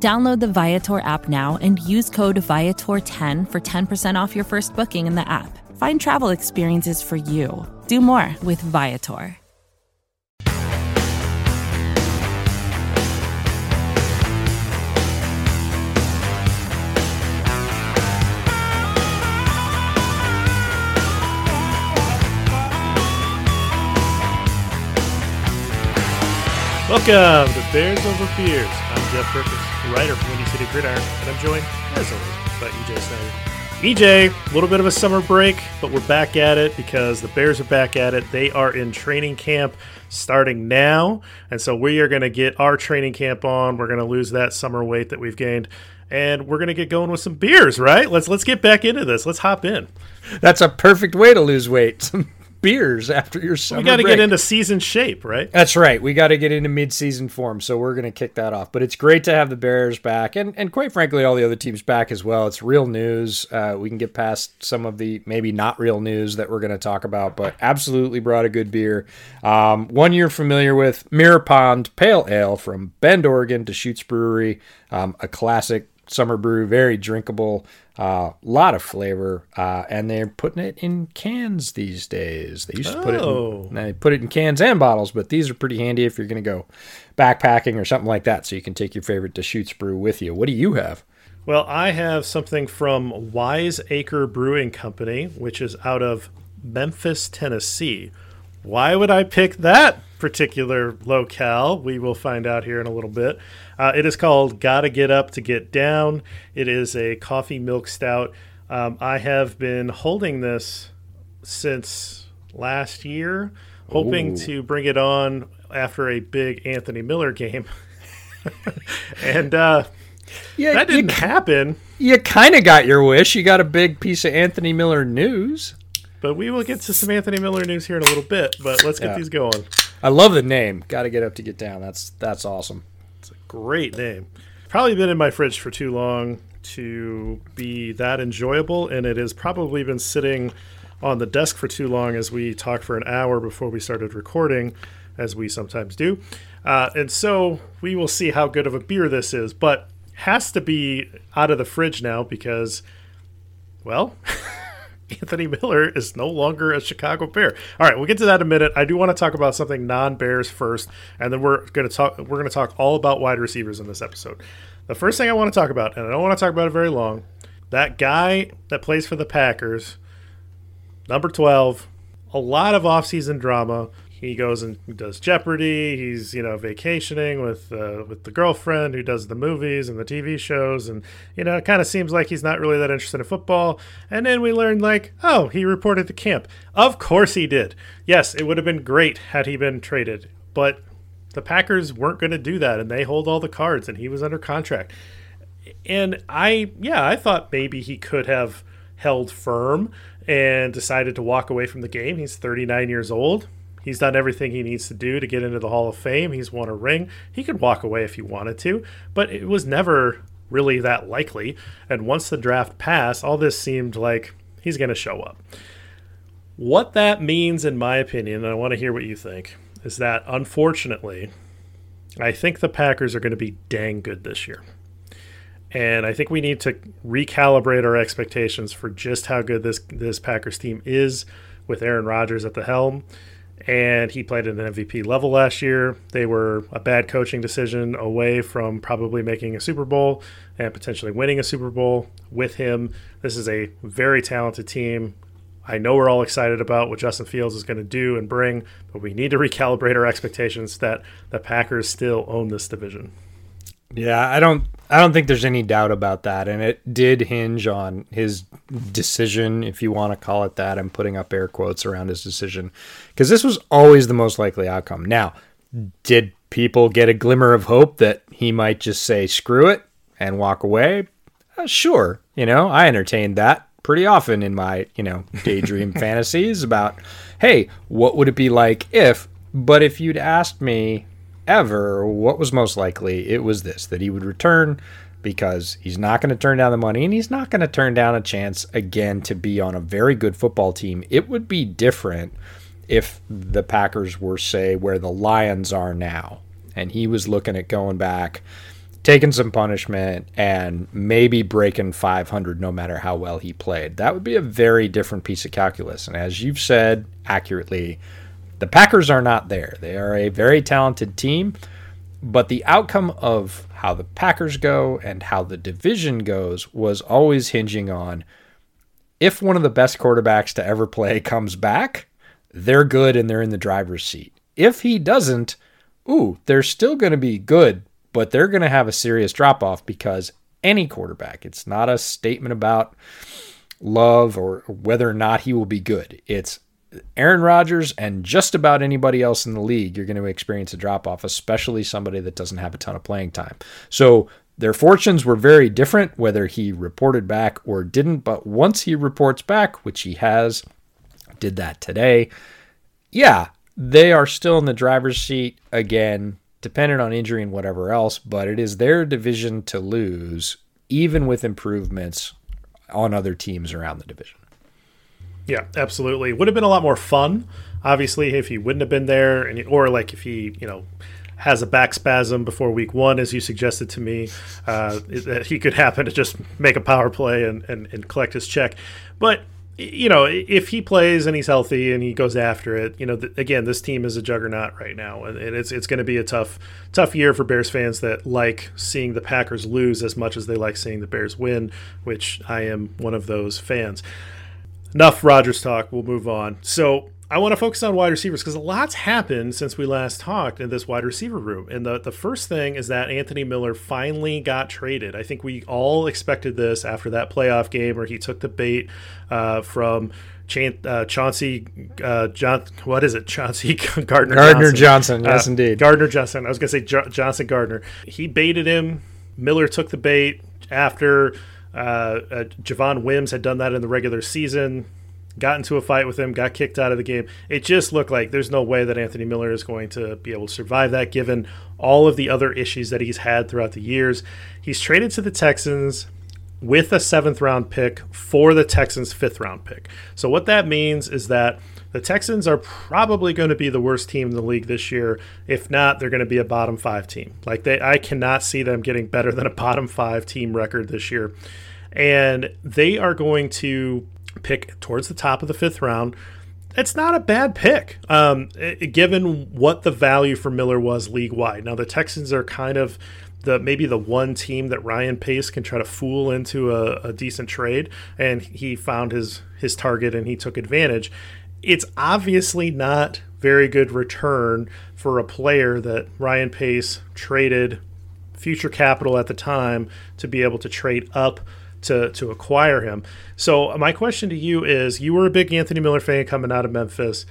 Download the Viator app now and use code Viator10 for 10% off your first booking in the app. Find travel experiences for you. Do more with Viator. Welcome to Bears Over Beers. I'm Jeff Berckes, writer for Windy City Gridiron, and I'm joined, as always, by EJ Snyder. EJ, a little bit of a summer break, but we're back at it because the Bears are back at it. They are in training camp starting now, and so we are going to get our training camp on. We're going to lose that summer weight that we've gained, and we're going to get going with some beers. Right? Let's let's get back into this. Let's hop in. That's a perfect way to lose weight. beers after your summer. We got to get into season shape, right? That's right. We got to get into mid-season form, so we're going to kick that off. But it's great to have the Bears back, and and quite frankly, all the other teams back as well. It's real news. Uh, we can get past some of the maybe not real news that we're going to talk about, but absolutely brought a good beer. Um, one you're familiar with, Mirror Pond Pale Ale from Bend, Oregon, to Deschutes Brewery, um, a classic summer brew, very drinkable, a uh, lot of flavor, uh, and they're putting it in cans these days. They used to put it, Oh. in, they put it in cans and bottles, but these are pretty handy if you're going to go backpacking or something like that. So you can take your favorite Deschutes brew with you. What do you have? Well, I have something from Wise Acre Brewing Company, which is out of Memphis, Tennessee. Why would I pick that particular locale? We will find out here in a little bit. Uh, it is called Gotta Get Up to Get Down. It is a coffee milk stout. Um, I have been holding this since last year, hoping Ooh. to bring it on after a big Anthony Miller game. and uh, Yeah, that didn't happen. You kind of got your wish. You got a big piece of Anthony Miller news. But we will get to some Anthony Miller news here in a little bit. But let's get Yeah. these going. I love the name. Got to get up to get down. That's that's awesome. It's a great name. Probably been in my fridge for too long to be that enjoyable, and it has probably been sitting on the desk for too long as we talked for an hour before we started recording, as we sometimes do. Uh, and so we will see how good of a beer this is, but has to be out of the fridge now because, well, Anthony Miller is no longer a Chicago Bear. All right, we'll get to that in a minute. I do want to talk about something non-Bears first, and then we're going to talk. We're going to talk all about wide receivers in this episode. The first thing I want to talk about, and I don't want to talk about it very long, that guy that plays for the Packers, number twelve, a lot of offseason drama. He goes and does Jeopardy. He's you know vacationing with uh, with the girlfriend who does the movies and the TV shows, and you know it kind of seems like he's not really that interested in football. And then we learned like, oh, he reported to camp. Of course he did. Yes, it would have been great had he been traded, but the Packers weren't going to do that, and they hold all the cards, and he was under contract. And I, yeah, I thought maybe he could have held firm and decided to walk away from the game. He's 39 years old. He's done everything he needs to do to get into the Hall of Fame. He's won a ring. He could walk away if he wanted to, but it was never really that likely. And once the draft passed, all this seemed like he's going to show up. What that means, in my opinion, and I want to hear what you think, is that unfortunately, I think the Packers are going to be dang good this year. And I think we need to recalibrate our expectations for just how good this this Packers team is with Aaron Rodgers at the helm. And he played at an MVP level last year. They were a bad coaching decision away from probably making a Super Bowl and potentially winning a Super Bowl with him. This is a very talented team. I know we're all excited about what Justin Fields is going to do and bring, but we need to recalibrate our expectations that the Packers still own this division. Yeah, I don't I don't think there's any doubt about that and it did hinge on his decision if you want to call it that. I'm putting up air quotes around his decision because this was always the most likely outcome. Now, did people get a glimmer of hope that he might just say screw it and walk away? Uh, sure, you know, I entertained that pretty often in my, you know, daydream fantasies about, hey, what would it be like if? But if you'd asked me ever what was most likely, it was this that he would return because he's not going to turn down the money and he's not going to turn down a chance again to be on a very good football team. It would be different if the Packers were, say, where the Lions are now and he was looking at going back taking some punishment and maybe breaking 500 no matter how well he played. That would be a very different piece of calculus. And as you've said accurately, the Packers are not there. They are a very talented team, but the outcome of how the Packers go and how the division goes was always hinging on if one of the best quarterbacks to ever play comes back, they're good and they're in the driver's seat. If he doesn't, ooh, they're still going to be good, but they're going to have a serious drop off because any quarterback, it's not a statement about love or whether or not he will be good. It's Aaron Rodgers and just about anybody else in the league, you're going to experience a drop off, especially somebody that doesn't have a ton of playing time. So their fortunes were very different, whether he reported back or didn't. But once he reports back, which he has, did that today, yeah, they are still in the driver's seat again dependent on injury and whatever else, but it is their division to lose, even with improvements on other teams around the division. Yeah, absolutely. Would have been a lot more fun, obviously, if he wouldn't have been there, and or like if he, you know, has a back spasm before week one, as you suggested to me, uh, that he could happen to just make a power play and, and, and collect his check. But you know, if he plays and he's healthy and he goes after it, you know, th- again, this team is a juggernaut right now, and, and it's it's going to be a tough tough year for Bears fans that like seeing the Packers lose as much as they like seeing the Bears win, which I am one of those fans. Enough Rodgers talk. We'll move on. So I want to focus on wide receivers because a lot's happened since we last talked in this wide receiver room. And the, the first thing is that Anthony Miller finally got traded. I think we all expected this after that playoff game where he took the bait uh, from Chan- uh, Chauncey uh, John. What is it? Chauncey Gardner. Gardner Johnson. Johnson yes, uh, indeed. Gardner Johnson. I was going to say jo- Johnson Gardner. He baited him. Miller took the bait after uh, uh, Javon Wims had done that in the regular season got into a fight with him, got kicked out of the game. It just looked like there's no way that Anthony Miller is going to be able to survive that given all of the other issues that he's had throughout the years. He's traded to the Texans with a seventh round pick for the Texans' fifth round pick. So, what that means is that the Texans are probably going to be the worst team in the league this year. If not, they're going to be a bottom five team. Like they, I cannot see them getting better than a bottom five team record this year. And they are going to pick towards the top of the fifth round. It's not a bad pick, um, given what the value for Miller was league wide. Now the Texans are kind of the maybe the one team that Ryan Pace can try to fool into a, a decent trade, and he found his his target and he took advantage. It's obviously not very good return for a player that Ryan Pace traded future capital at the time to be able to trade up to to acquire him. So my question to you is: You were a big Anthony Miller fan coming out of Memphis.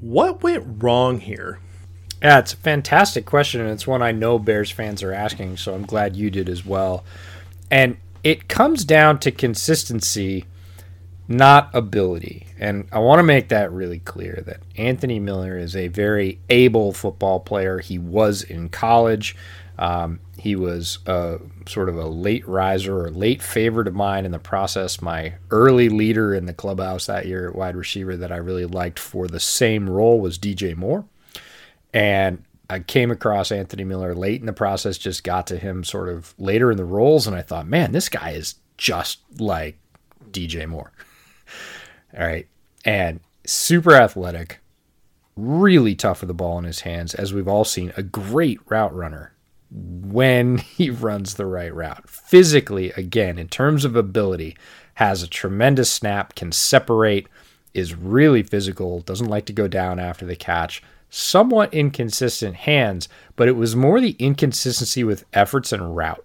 What went wrong here? Yeah, it's a fantastic question, and it's one I know Bears fans are asking. So I'm glad you did as well. And it comes down to consistency, not ability. And I want to make that really clear that Anthony Miller is a very able football player. He was in college. Um, he was a, sort of a late riser or late favorite of mine in the process. My early leader in the clubhouse that year at wide receiver that I really liked for the same role was DJ Moore. And I came across Anthony Miller late in the process, just got to him sort of later in the roles, and I thought, man, this guy is just like DJ Moore. All right. And super athletic, really tough with the ball in his hands, as we've all seen, a great route runner when he runs the right route. Physically, again, in terms of ability, has a tremendous snap, can separate, is really physical, doesn't like to go down after the catch. Somewhat inconsistent hands, but it was more the inconsistency with efforts and route,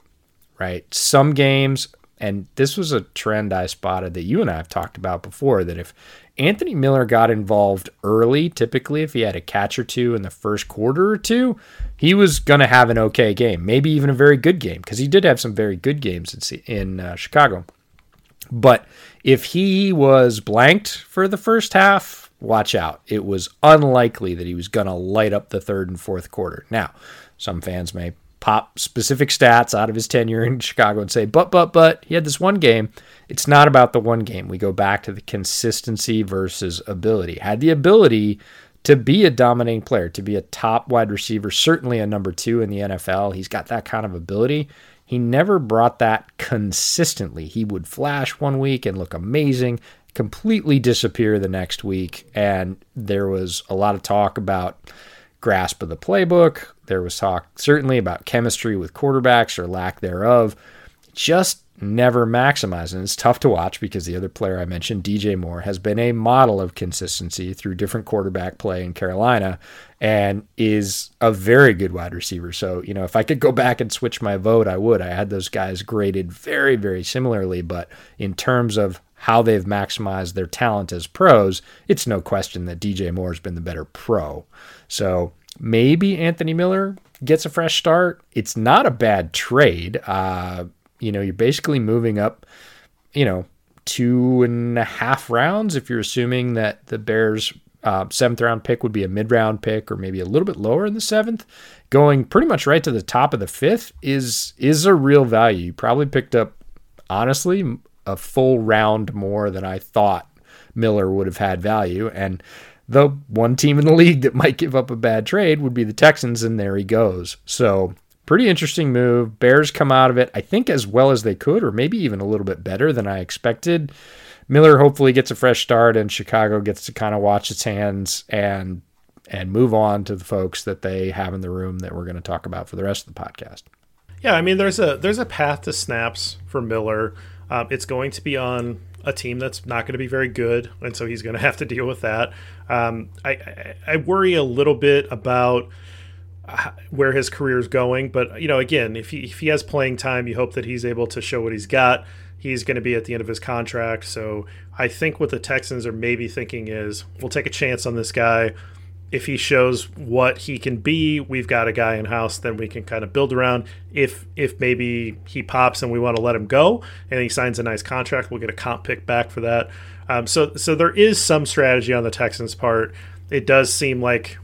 right? Some games, and this was a trend I spotted that you and I have talked about before that if Anthony Miller got involved early, typically if he had a catch or two in the first quarter or two, he was going to have an okay game, maybe even a very good game, because he did have some very good games in, in uh, Chicago. But if he was blanked for the first half, watch out. It was unlikely that he was going to light up the third and fourth quarter. Now, some fans may pop specific stats out of his tenure in Chicago and say, but, but, but, he had this one game. It's not about the one game. We go back to the consistency versus ability. Had the ability to be a dominating player, to be a top wide receiver, certainly a number two in the NFL. He's got that kind of ability. He never brought that consistently. He would flash one week and look amazing, completely disappear the next week. And there was a lot of talk about grasp of the playbook. There was talk certainly about chemistry with quarterbacks or lack thereof. Just never maximized. And it's tough to watch because the other player I mentioned, DJ Moore, has been a model of consistency through different quarterback play in Carolina and is a very good wide receiver. So, you know, if I could go back and switch my vote, I would. I had those guys graded very, very similarly. But in terms of how they've maximized their talent as pros, it's no question that DJ Moore has been the better pro. So maybe Anthony Miller gets a fresh start. It's not a bad trade. Uh, you know, you're basically moving up, you know, two and a half rounds if you're assuming that the Bears' uh, seventh round pick would be a mid round pick or maybe a little bit lower in the seventh. Going pretty much right to the top of the fifth is is a real value. You probably picked up, honestly, a full round more than I thought Miller would have had value. And the one team in the league that might give up a bad trade would be the Texans, and there he goes. So pretty interesting move. Bears come out of it, I think, as well as they could, or maybe even a little bit better than I expected. Miller hopefully gets a fresh start, and Chicago gets to kind of watch its hands and and move on to the folks that they have in the room that we're going to talk about for the rest of the podcast. Yeah, I mean, there's a there's a path to snaps for Miller. Um, it's going to be on a team that's not going to be very good, and so he's going to have to deal with that. Um, I, I, worry a little bit about where his career is going. But you know, again, if he if he has playing time, you hope that he's able to show what he's got. He's going to be at the end of his contract, so I think what the Texans are maybe thinking is, we'll take a chance on this guy. If he shows what he can be, we've got a guy in house. Then we can kind of build around. If if maybe he pops and we want to let him go, and he signs a nice contract, we'll get a comp pick back for that. Um, so so there is some strategy on the Texans' part. It does seem like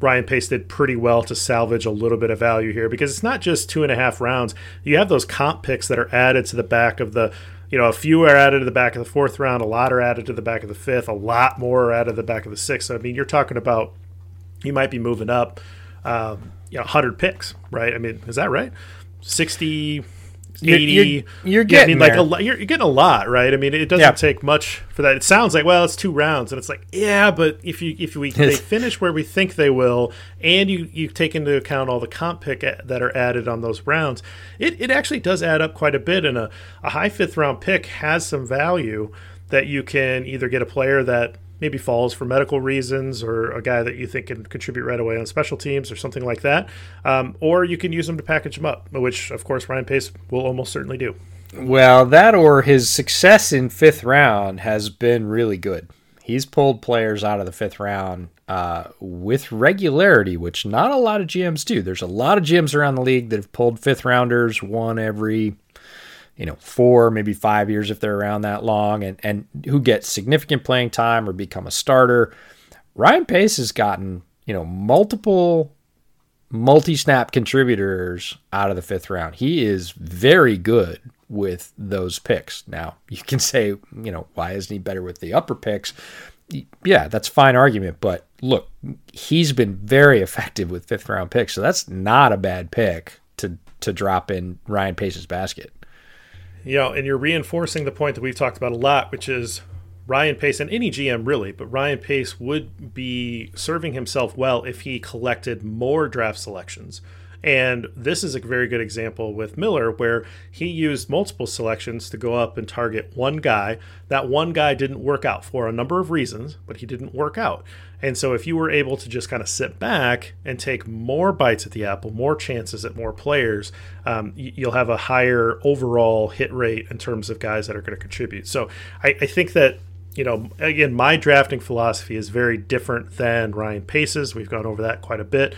Ryan Pace did pretty well to salvage a little bit of value here because it's not just two and a half rounds. You have those comp picks that are added to the back of the, you know, a few are added to the back of the fourth round, a lot are added to the back of the fifth, a lot more are added to the back of the sixth. So, I mean, you're talking about you might be moving up, um, you know, 100 picks, right? I mean, is that right? 60, 80 you're, you're, you're getting yeah, I mean, like a, you're, you're, getting a lot right i mean it doesn't yeah. take much for that it sounds like well it's two rounds and it's like yeah but if you if we they finish where we think they will and you you take into account all the comp pick that are added on those rounds it, it actually does add up quite a bit and a, a high fifth round pick has some value that you can either get a player that maybe falls for medical reasons or a guy that you think can contribute right away on special teams or something like that. Um, or you can use them to package them up, which, of course, Ryan Pace will almost certainly do. Well, that or his success in fifth round has been really good. He's pulled players out of the fifth round uh, with regularity, which not a lot of GMs do. There's a lot of GMs around the league that have pulled fifth rounders one every you know, four, maybe five years if they're around that long and, and who get significant playing time or become a starter. Ryan Pace has gotten, you know, multiple multi snap contributors out of the fifth round. He is very good with those picks. Now, you can say, you know, why isn't he better with the upper picks? Yeah, that's fine argument, but look, he's been very effective with fifth round picks, so that's not a bad pick to to drop in Ryan Pace's basket. You know, and you're reinforcing the point that we've talked about a lot, which is Ryan Pace and any GM really, but Ryan Pace would be serving himself well if he collected more draft selections. And this is a very good example with Miller, where he used multiple selections to go up and target one guy. That one guy didn't work out for a number of reasons, but he didn't work out. And so, if you were able to just kind of sit back and take more bites at the apple, more chances at more players, um, you'll have a higher overall hit rate in terms of guys that are going to contribute. So, I, I think that you know, again, my drafting philosophy is very different than Ryan Pace's. We've gone over that quite a bit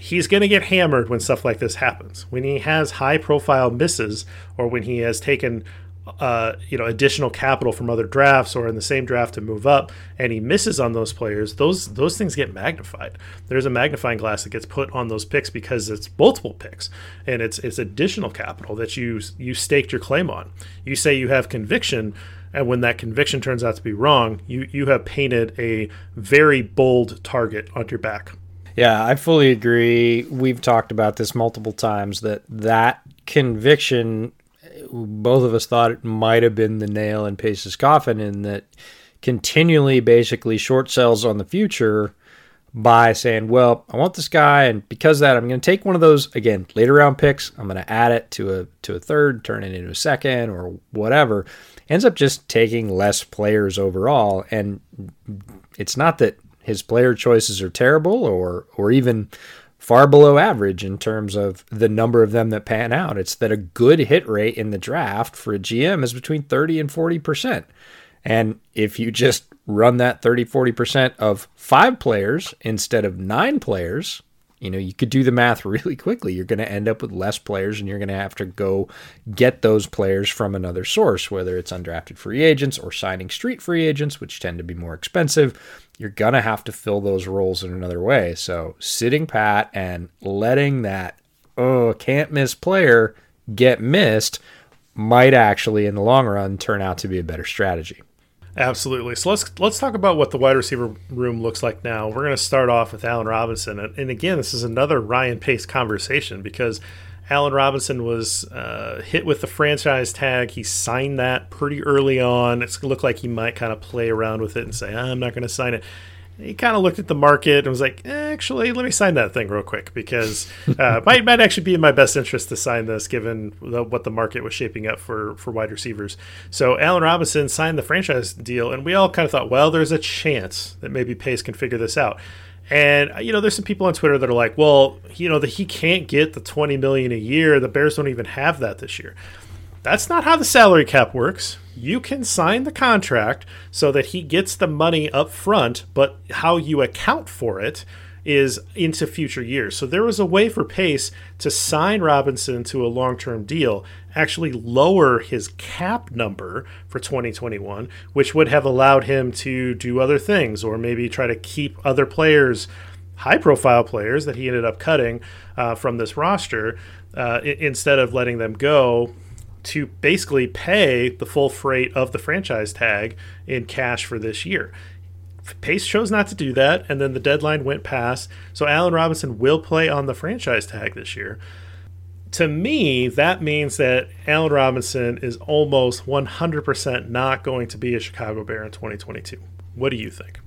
he's going to get hammered when stuff like this happens. When he has high profile misses or when he has taken uh, you know additional capital from other drafts or in the same draft to move up and he misses on those players those those things get magnified. There's a magnifying glass that gets put on those picks because it's multiple picks and it's it's additional capital that you you staked your claim on. You say you have conviction and when that conviction turns out to be wrong you you have painted a very bold target on your back. Yeah i fully agree. We've talked about this multiple times that that conviction both of us thought it might have been the nail in Pace's coffin in that continually basically short sells on the future by saying, well, I want this guy, and because that, I'm going to take one of those again later round picks. I'm going to add it to a to a third, turn it into a second, or whatever. Ends up just taking less players overall, and it's not that his player choices are terrible or or even far below average in terms of the number of them that pan out. It's that a good hit rate in the draft for a GM is between 30 and 40%. And if you just run that 30, 40% of five players instead of nine players, you know, you could do the math really quickly. You're going to end up with less players and you're going to have to go get those players from another source, whether it's undrafted free agents or signing street free agents, which tend to be more expensive you're going to have to fill those roles in another way. So sitting pat and letting that, oh, can't miss player get missed might actually, in the long run, turn out to be a better strategy. Absolutely. So let's let's talk about what the wide receiver room looks like now. We're going to start off with Allen Robinson, and, and again, this is another Ryan Pace conversation because Allen Robinson was uh, hit with the franchise tag. He signed that pretty early on. It looked like he might kind of play around with it and say, I'm not going to sign it. He kind of looked at the market and was like, eh, actually, let me sign that thing real quick because uh, might might actually be in my best interest to sign this given the, what the market was shaping up for for wide receivers. So Allen Robinson signed the franchise deal, and we all kind of thought, well, there's a chance that maybe Pace can figure this out. And you know, there's some people on Twitter that are like, "Well, you know, that he can't get the 20 million a year. The Bears don't even have that this year." That's not how the salary cap works. You can sign the contract so that he gets the money up front, but how you account for it is into future years. So there was a way for Pace to sign Robinson to a long term deal, actually lower his cap number for 2021, which would have allowed him to do other things or maybe try to keep other players, high profile players that he ended up cutting uh, from this roster, uh, instead of letting them go to basically pay the full freight of the franchise tag in cash for this year. Pace chose not to do that, and then the deadline went past. So Allen Robinson will play on the franchise tag this year. To me, that means that Allen Robinson is almost 100% not going to be a Chicago Bear in 2022. What do you think?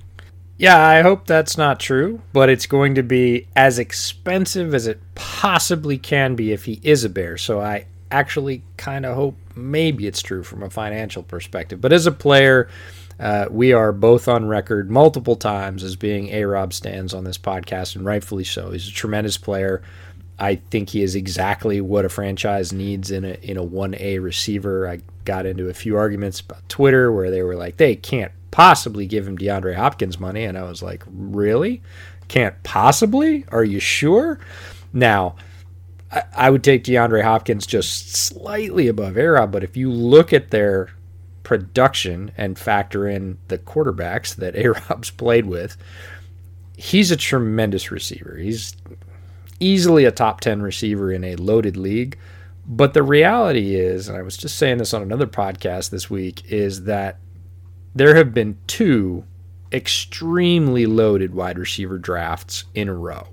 Yeah, I hope that's not true, but it's going to be as expensive as it possibly can be if he is a Bear. So I actually kind of hope maybe it's true from a financial perspective. But as a player, uh, we are both on record multiple times as being A Rob stands on this podcast, and rightfully so. He's a tremendous player. I think he is exactly what a franchise needs in a in a one A receiver. I got into a few arguments about Twitter where they were like, they can't possibly give him DeAndre Hopkins money, and I was like, really? Can't possibly? Are you sure? Now, I, would take DeAndre Hopkins just slightly above A but if you look at their production and factor in the quarterbacks that A Rob's played with, he's a tremendous receiver. He's easily a top 10 receiver in a loaded league. But the reality is, and I was just saying this on another podcast this week, is that there have been two extremely loaded wide receiver drafts in a row.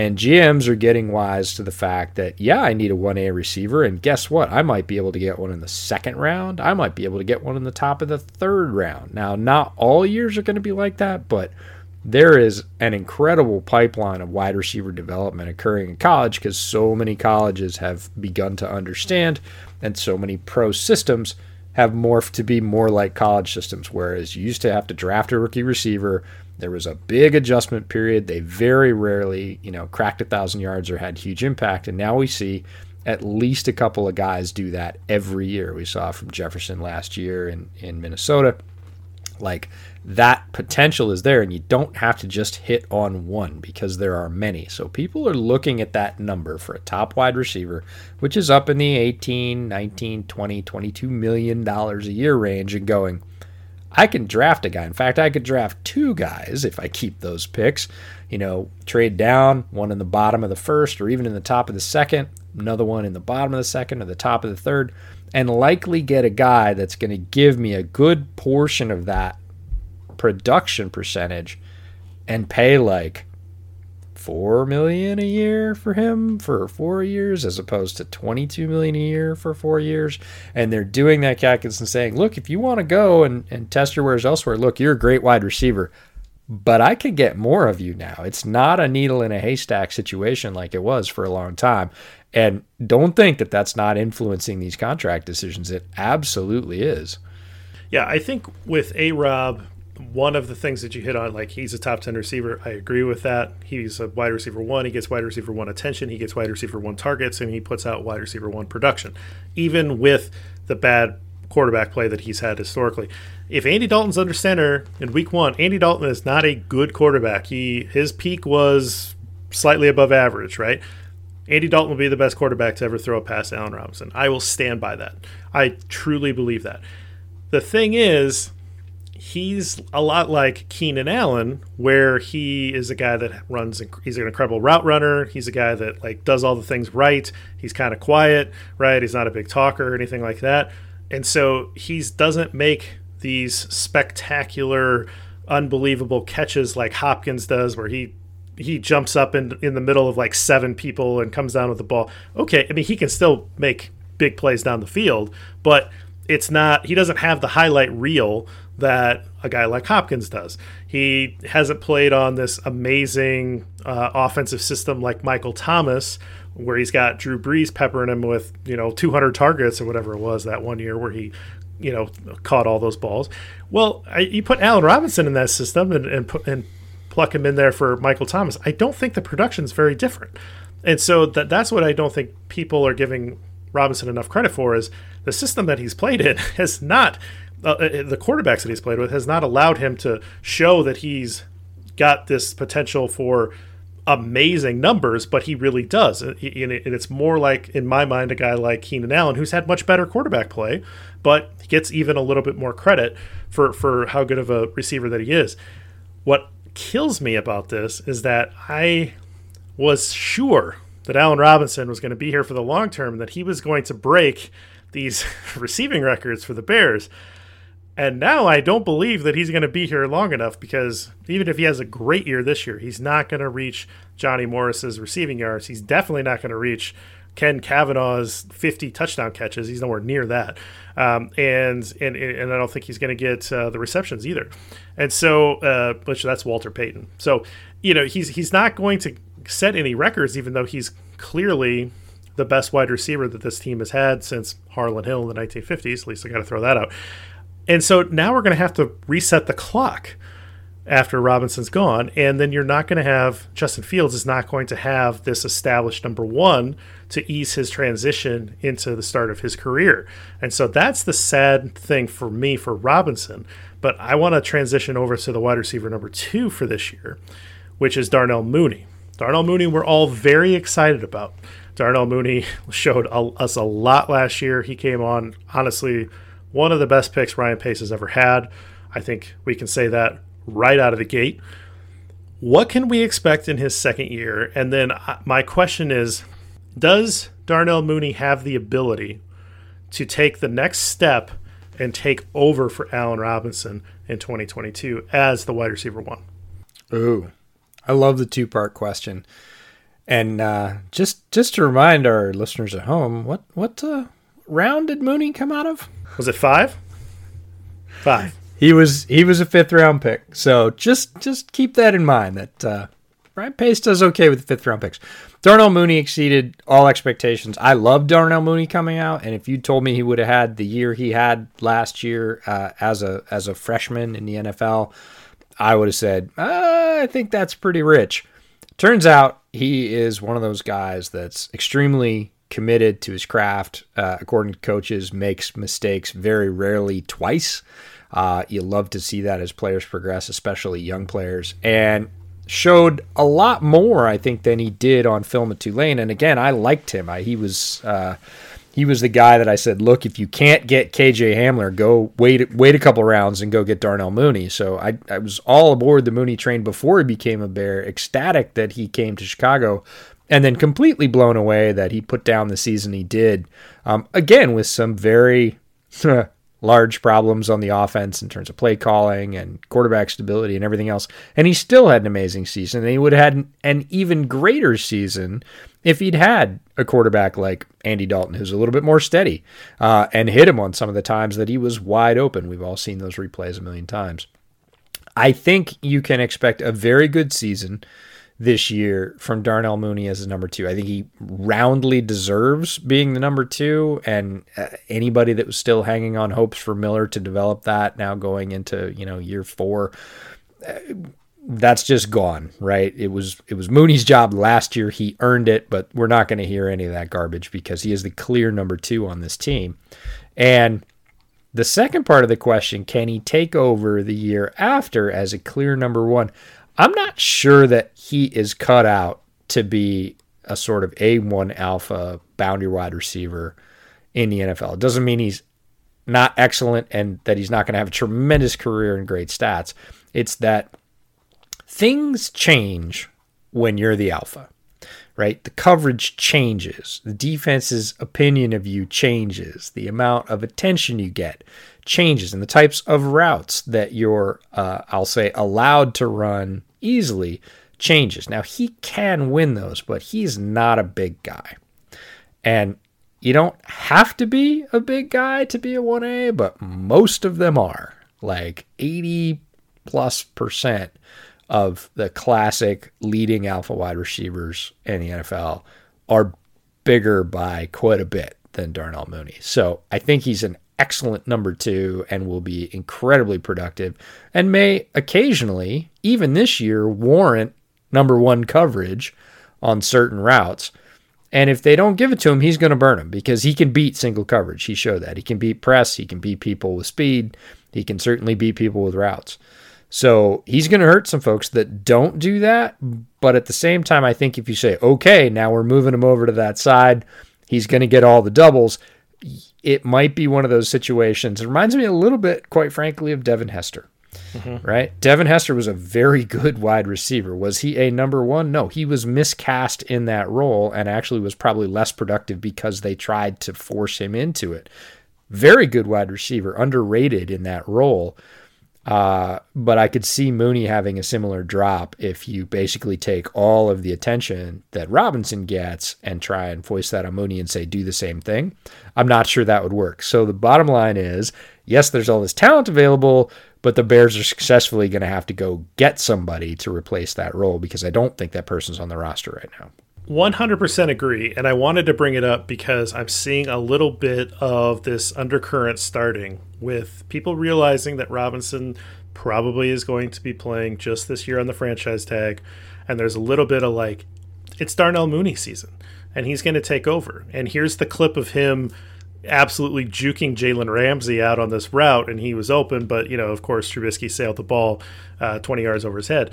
And GMs are getting wise to the fact that, yeah, I need a 1A receiver. And guess what? I might be able to get one in the second round. I might be able to get one in the top of the third round. Now, not all years are going to be like that, but there is an incredible pipeline of wide receiver development occurring in college because so many colleges have begun to understand and so many pro systems have morphed to be more like college systems. Whereas you used to have to draft a rookie receiver there was a big adjustment period. They very rarely, you know, cracked a thousand yards or had huge impact. And now we see at least a couple of guys do that every year. We saw from Jefferson last year in, in Minnesota. Like that potential is there, and you don't have to just hit on one because there are many. So people are looking at that number for a top wide receiver, which is up in the 18, 19, 20, 22 million dollars a year range, and going, I can draft a guy. In fact, I could draft two guys if I keep those picks. You know, trade down, one in the bottom of the first or even in the top of the second, another one in the bottom of the second or the top of the third, and likely get a guy that's going to give me a good portion of that production percentage and pay like four million a year for him for four years as opposed to 22 million a year for four years. And they're doing that calculus and saying look if you want to go and, and test your wares elsewhere look you're a great wide receiver but i can get more of you now. It's not a needle in a haystack situation like it was for a long time. And don't think that that's not influencing these contract decisions. It absolutely is. Yeah i think with a rob one of the things that you hit on, like he's a top 10 receiver. I agree with that. He's a wide receiver one. He gets wide receiver one attention. He gets wide receiver one targets, and he puts out wide receiver one production, even with the bad quarterback play that he's had historically. If Andy Dalton's under center in week one, Andy Dalton is not a good quarterback. He His peak was slightly above average, right? Andy Dalton will be the best quarterback to ever throw a pass to Allen Robinson. I will stand by that. I truly believe that. The thing is, he's a lot like Keenan Allen, where he is a guy that runs. He's an incredible route runner. He's a guy that like does all the things right. He's kind of quiet, right? He's not a big talker or anything like that, and so he doesn't make these spectacular, unbelievable catches like Hopkins does, where he he jumps up in in the middle of like seven people and comes down with the ball. Okay, I mean he can still make big plays down the field, but it's not he doesn't have the highlight reel that a guy like Hopkins does. He hasn't played on this amazing uh, offensive system like Michael Thomas, where he's got Drew Brees peppering him with you know 200 targets or whatever it was that one year where he you know caught all those balls. Well, I, you put Allen Robinson in that system and and, put, and pluck him in there for Michael Thomas. I don't think the production is very different, and so that that's what I don't think people are giving Robinson enough credit for is the system that he's played in has not uh, uh, the quarterbacks that he's played with has not allowed him to show that he's got this potential for amazing numbers, but he really does. And it's more like, in my mind, a guy like Keenan Allen, who's had much better quarterback play, but gets even a little bit more credit for, for how good of a receiver that he is. What kills me about this is that I was sure that Allen Robinson was going to be here for the long term, that he was going to break these receiving records for the Bears. And now I don't believe that he's going to be here long enough because even if he has a great year this year, he's not going to reach Johnny Morris's receiving yards. He's definitely not going to reach Ken Kavanaugh's 50 touchdown catches. He's nowhere near that. Um, and, and and I don't think he's going to get uh, the receptions either. And so, uh, which that's Walter Payton. So, you know, he's he's not going to set any records, even though he's clearly the best wide receiver that this team has had since Harlan Hill in the 1950s. At least I got to throw that out. And so now we're going to have to reset the clock after Robinson's gone. And then you're not going to have, Justin Fields is not going to have this established number one to ease his transition into the start of his career. And so that's the sad thing for me for Robinson. But I want to transition over to the wide receiver number two for this year, which is Darnell Mooney. Darnell Mooney, we're all very excited about. Darnell Mooney showed us a lot last year. He came on, honestly, one of the best picks Ryan Pace has ever had. I think we can say that right out of the gate. What can we expect in his second year? And then uh, my question is Does Darnell Mooney have the ability to take the next step and take over for Allen Robinson in 2022 as the wide receiver one? Ooh, I love the two part question. And uh, just just to remind our listeners at home, what what uh, round did Mooney come out of? Was it five? Five. He was he was a fifth round pick. So just just keep that in mind that uh, Ryan Pace does okay with the fifth round picks. Darnell Mooney exceeded all expectations. I love Darnell Mooney coming out, and if you told me he would have had the year he had last year uh, as a as a freshman in the NFL, I would have said uh, I think that's pretty rich. Turns out he is one of those guys that's extremely committed to his craft. Uh, according to coaches, makes mistakes very rarely twice. Uh, you love to see that as players progress, especially young players. And showed a lot more, I think, than he did on film at Tulane. And again, I liked him. I, he was uh, he was the guy that I said, look, if you can't get KJ Hamler, go wait wait a couple rounds and go get Darnell Mooney. So I I was all aboard the Mooney train before he became a Bear, ecstatic that he came to Chicago. And then completely blown away that he put down the season he did. Um, again, with some very large problems on the offense in terms of play calling and quarterback stability and everything else. And he still had an amazing season. And he would have had an even greater season if he'd had a quarterback like Andy Dalton, who's a little bit more steady uh, and hit him on some of the times that he was wide open. We've all seen those replays a million times. I think you can expect a very good season this year from Darnell Mooney as a number two. I think he roundly deserves being the number two, and uh, anybody that was still hanging on hopes for Miller to develop that now going into you know year four. Uh, that's just gone, right? It was it was Mooney's job last year. He earned it, but we're not going to hear any of that garbage because he is the clear number two on this team. And the second part of the question, can he take over the year after as a clear number one? I'm not sure that he is cut out to be a sort of A1 alpha boundary wide receiver in the NFL. It doesn't mean he's not excellent and that he's not going to have a tremendous career and great stats. It's that things change when you're the alpha, right? The coverage changes, the defense's opinion of you changes, the amount of attention you get changes, and the types of routes that you're, uh, I'll say, allowed to run easily changes. Now, he can win those, but he's not a big guy. And you don't have to be a big guy to be a 1A, but most of them are. Like 80 plus percent of the classic leading alpha wide receivers in the NFL are bigger by quite a bit than Darnell Mooney. So I think he's an excellent number two and will be incredibly productive and may occasionally, even this year, warrant number one coverage on certain routes. And if they don't give it to him, he's going to burn them because he can beat single coverage. He showed that. He can beat press. He can beat people with speed. He can certainly beat people with routes. So he's going to hurt some folks that don't do that. But at the same time, I think if you say, okay, now we're moving him over to that side, he's going to get all the doubles it might be one of those situations. It reminds me a little bit, quite frankly, of Devin Hester. Mm-hmm. Right? Devin Hester was a very good wide receiver. Was he a number one? No, he was miscast in that role and actually was probably less productive because they tried to force him into it. Very good wide receiver, underrated in that role. Uh, but I could see Mooney having a similar drop if you basically take all of the attention that Robinson gets and try and voice that on Mooney and say, do the same thing. I'm not sure that would work. So the bottom line is yes, there's all this talent available, but the Bears are successfully going to have to go get somebody to replace that role because I don't think that person's on the roster right now. 100% agree. And I wanted to bring it up because I'm seeing a little bit of this undercurrent starting with people realizing that Robinson probably is going to be playing just this year on the franchise tag. And there's a little bit of like, it's Darnell Mooney season and he's going to take over. And here's the clip of him absolutely juking Jalen Ramsey out on this route, and he was open, but you know, of course, Trubisky sailed the ball uh, 20 yards over his head.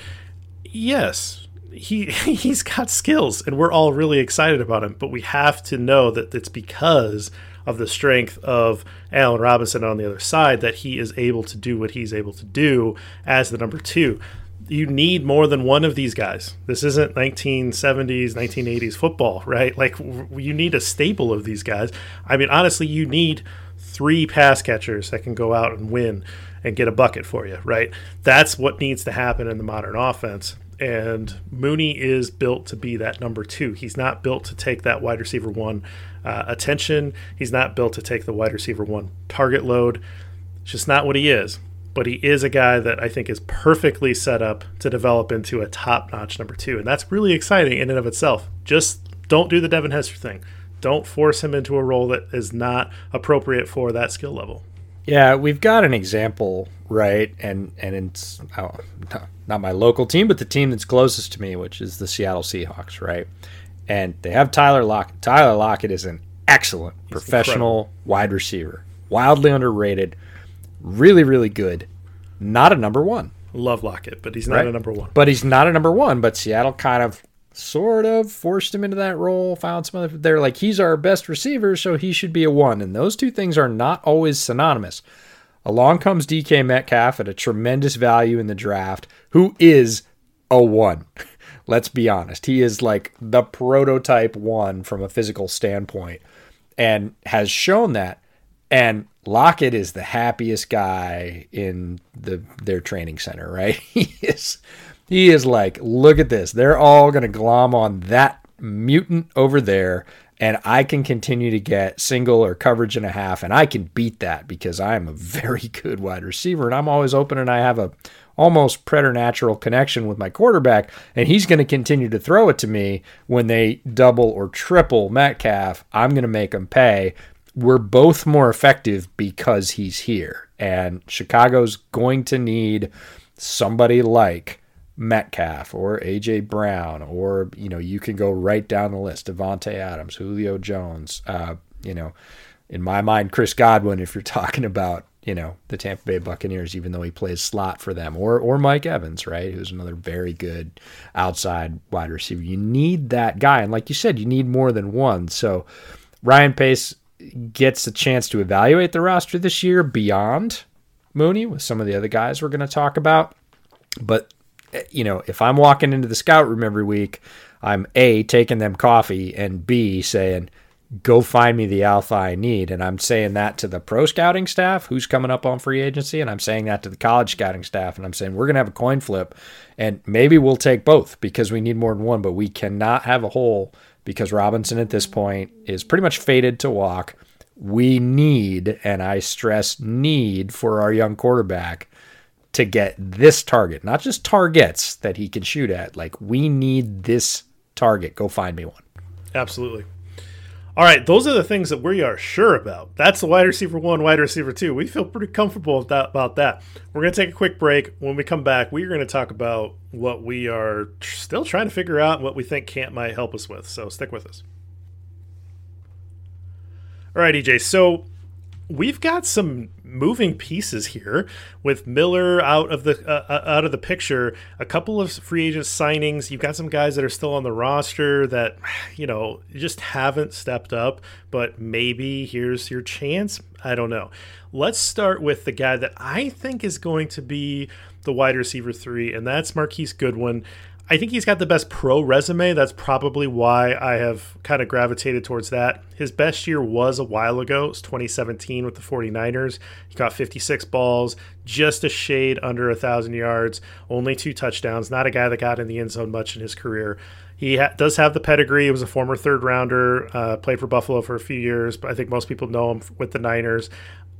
Yes, he he's got skills and we're all really excited about him but we have to know that it's because of the strength of Allen Robinson on the other side that he is able to do what he's able to do as the number 2 you need more than one of these guys. This isn't 1970s, 1980s football, right? Like you need a staple of these guys. I mean, honestly, you need three pass catchers that can go out and win and get a bucket for you, right? That's what needs to happen in the modern offense. And Mooney is built to be that number two. He's not built to take that wide receiver one uh, attention. He's not built to take the wide receiver one target load. It's just not what he is. But he is a guy that I think is perfectly set up to develop into a top notch number two. And that's really exciting in and of itself. Just don't do the Devin Hester thing. Don't force him into a role that is not appropriate for that skill level. Yeah, we've got an example, right? And and it's oh, not my local team, but the team that's closest to me, which is the Seattle Seahawks, right? And they have Tyler Lockett. Tyler Lockett is an excellent He's professional incredible. wide receiver, wildly underrated, really, really good. Not a number one. Love Lockett, but he's not Right. a number one. But he's not a number one. But Seattle kind of, sort of forced him into that role. Found some other. They're like he's our best receiver, so he should be a one. And those two things are not always synonymous. Along comes DK Metcalf at a tremendous value in the draft, who is a one. Let's be honest. He is like the prototype one from a physical standpoint and has shown that. And Lockett is the happiest guy in the their training center, right? He is he is like, look at this. They're all gonna glom on that mutant over there, and I can continue to get single or coverage and a half, and I can beat that because I'm a very good wide receiver, and I'm always open, and I have a almost preternatural connection with my quarterback, and he's going to continue to throw it to me when they double or triple Metcalf. I'm going to make him pay. We're both more effective because he's here, and Chicago's going to need somebody like Metcalf or AJ Brown, or you know, you can go right down the list: Davante Adams, Julio Jones. Uh, you know, in my mind, Chris Godwin. If you're talking about you know the Tampa Bay Buccaneers, even though he plays slot for them, or or Mike Evans, right, who's another very good outside wide receiver. You need that guy, and like you said, you need more than one. So Ryan Pace gets a chance to evaluate the roster this year beyond Mooney with some of the other guys we're going to talk about. But Eh, you know, if I'm walking into the scout room every week, I'm A, taking them coffee, and B, saying, go find me the alpha I need. And I'm saying that to the pro scouting staff who's coming up on free agency. And I'm saying that to the college scouting staff. And I'm saying, we're going to have a coin flip. And maybe we'll take both because we need more than one, but we cannot have a hole because Robinson at this point is pretty much fated to walk. We need, and I stress need for our young quarterback to get this target, not just targets that he can shoot at. Like, we need this target. Go find me one. Absolutely. All right, those are the things that we are sure about. That's the wide receiver one, wide receiver two. We feel pretty comfortable about that. We're going to take a quick break. When we come back, we're going to talk about what we are still trying to figure out and what we think Camp might help us with. So stick with us. All right, EJ. So we've got some moving pieces here with Miller out of the uh, uh, out of the picture. A couple of free agent signings. You've got some guys that are still on the roster that you know just haven't stepped up. But maybe here's your chance. I don't know. Let's start with the guy that I think is going to be the wide receiver three, and that's Marquise Goodwin. I think he's got the best pro resume. That's probably why I have kind of gravitated towards that. His best year was a while ago. It was 2017 with the 49ers. He got 56 balls, just a shade under 1,000 yards, only two touchdowns. Not a guy that got in the end zone much in his career. He ha- does have the pedigree. He was a former third rounder, uh, played for Buffalo for a few years, but I think most people know him with the Niners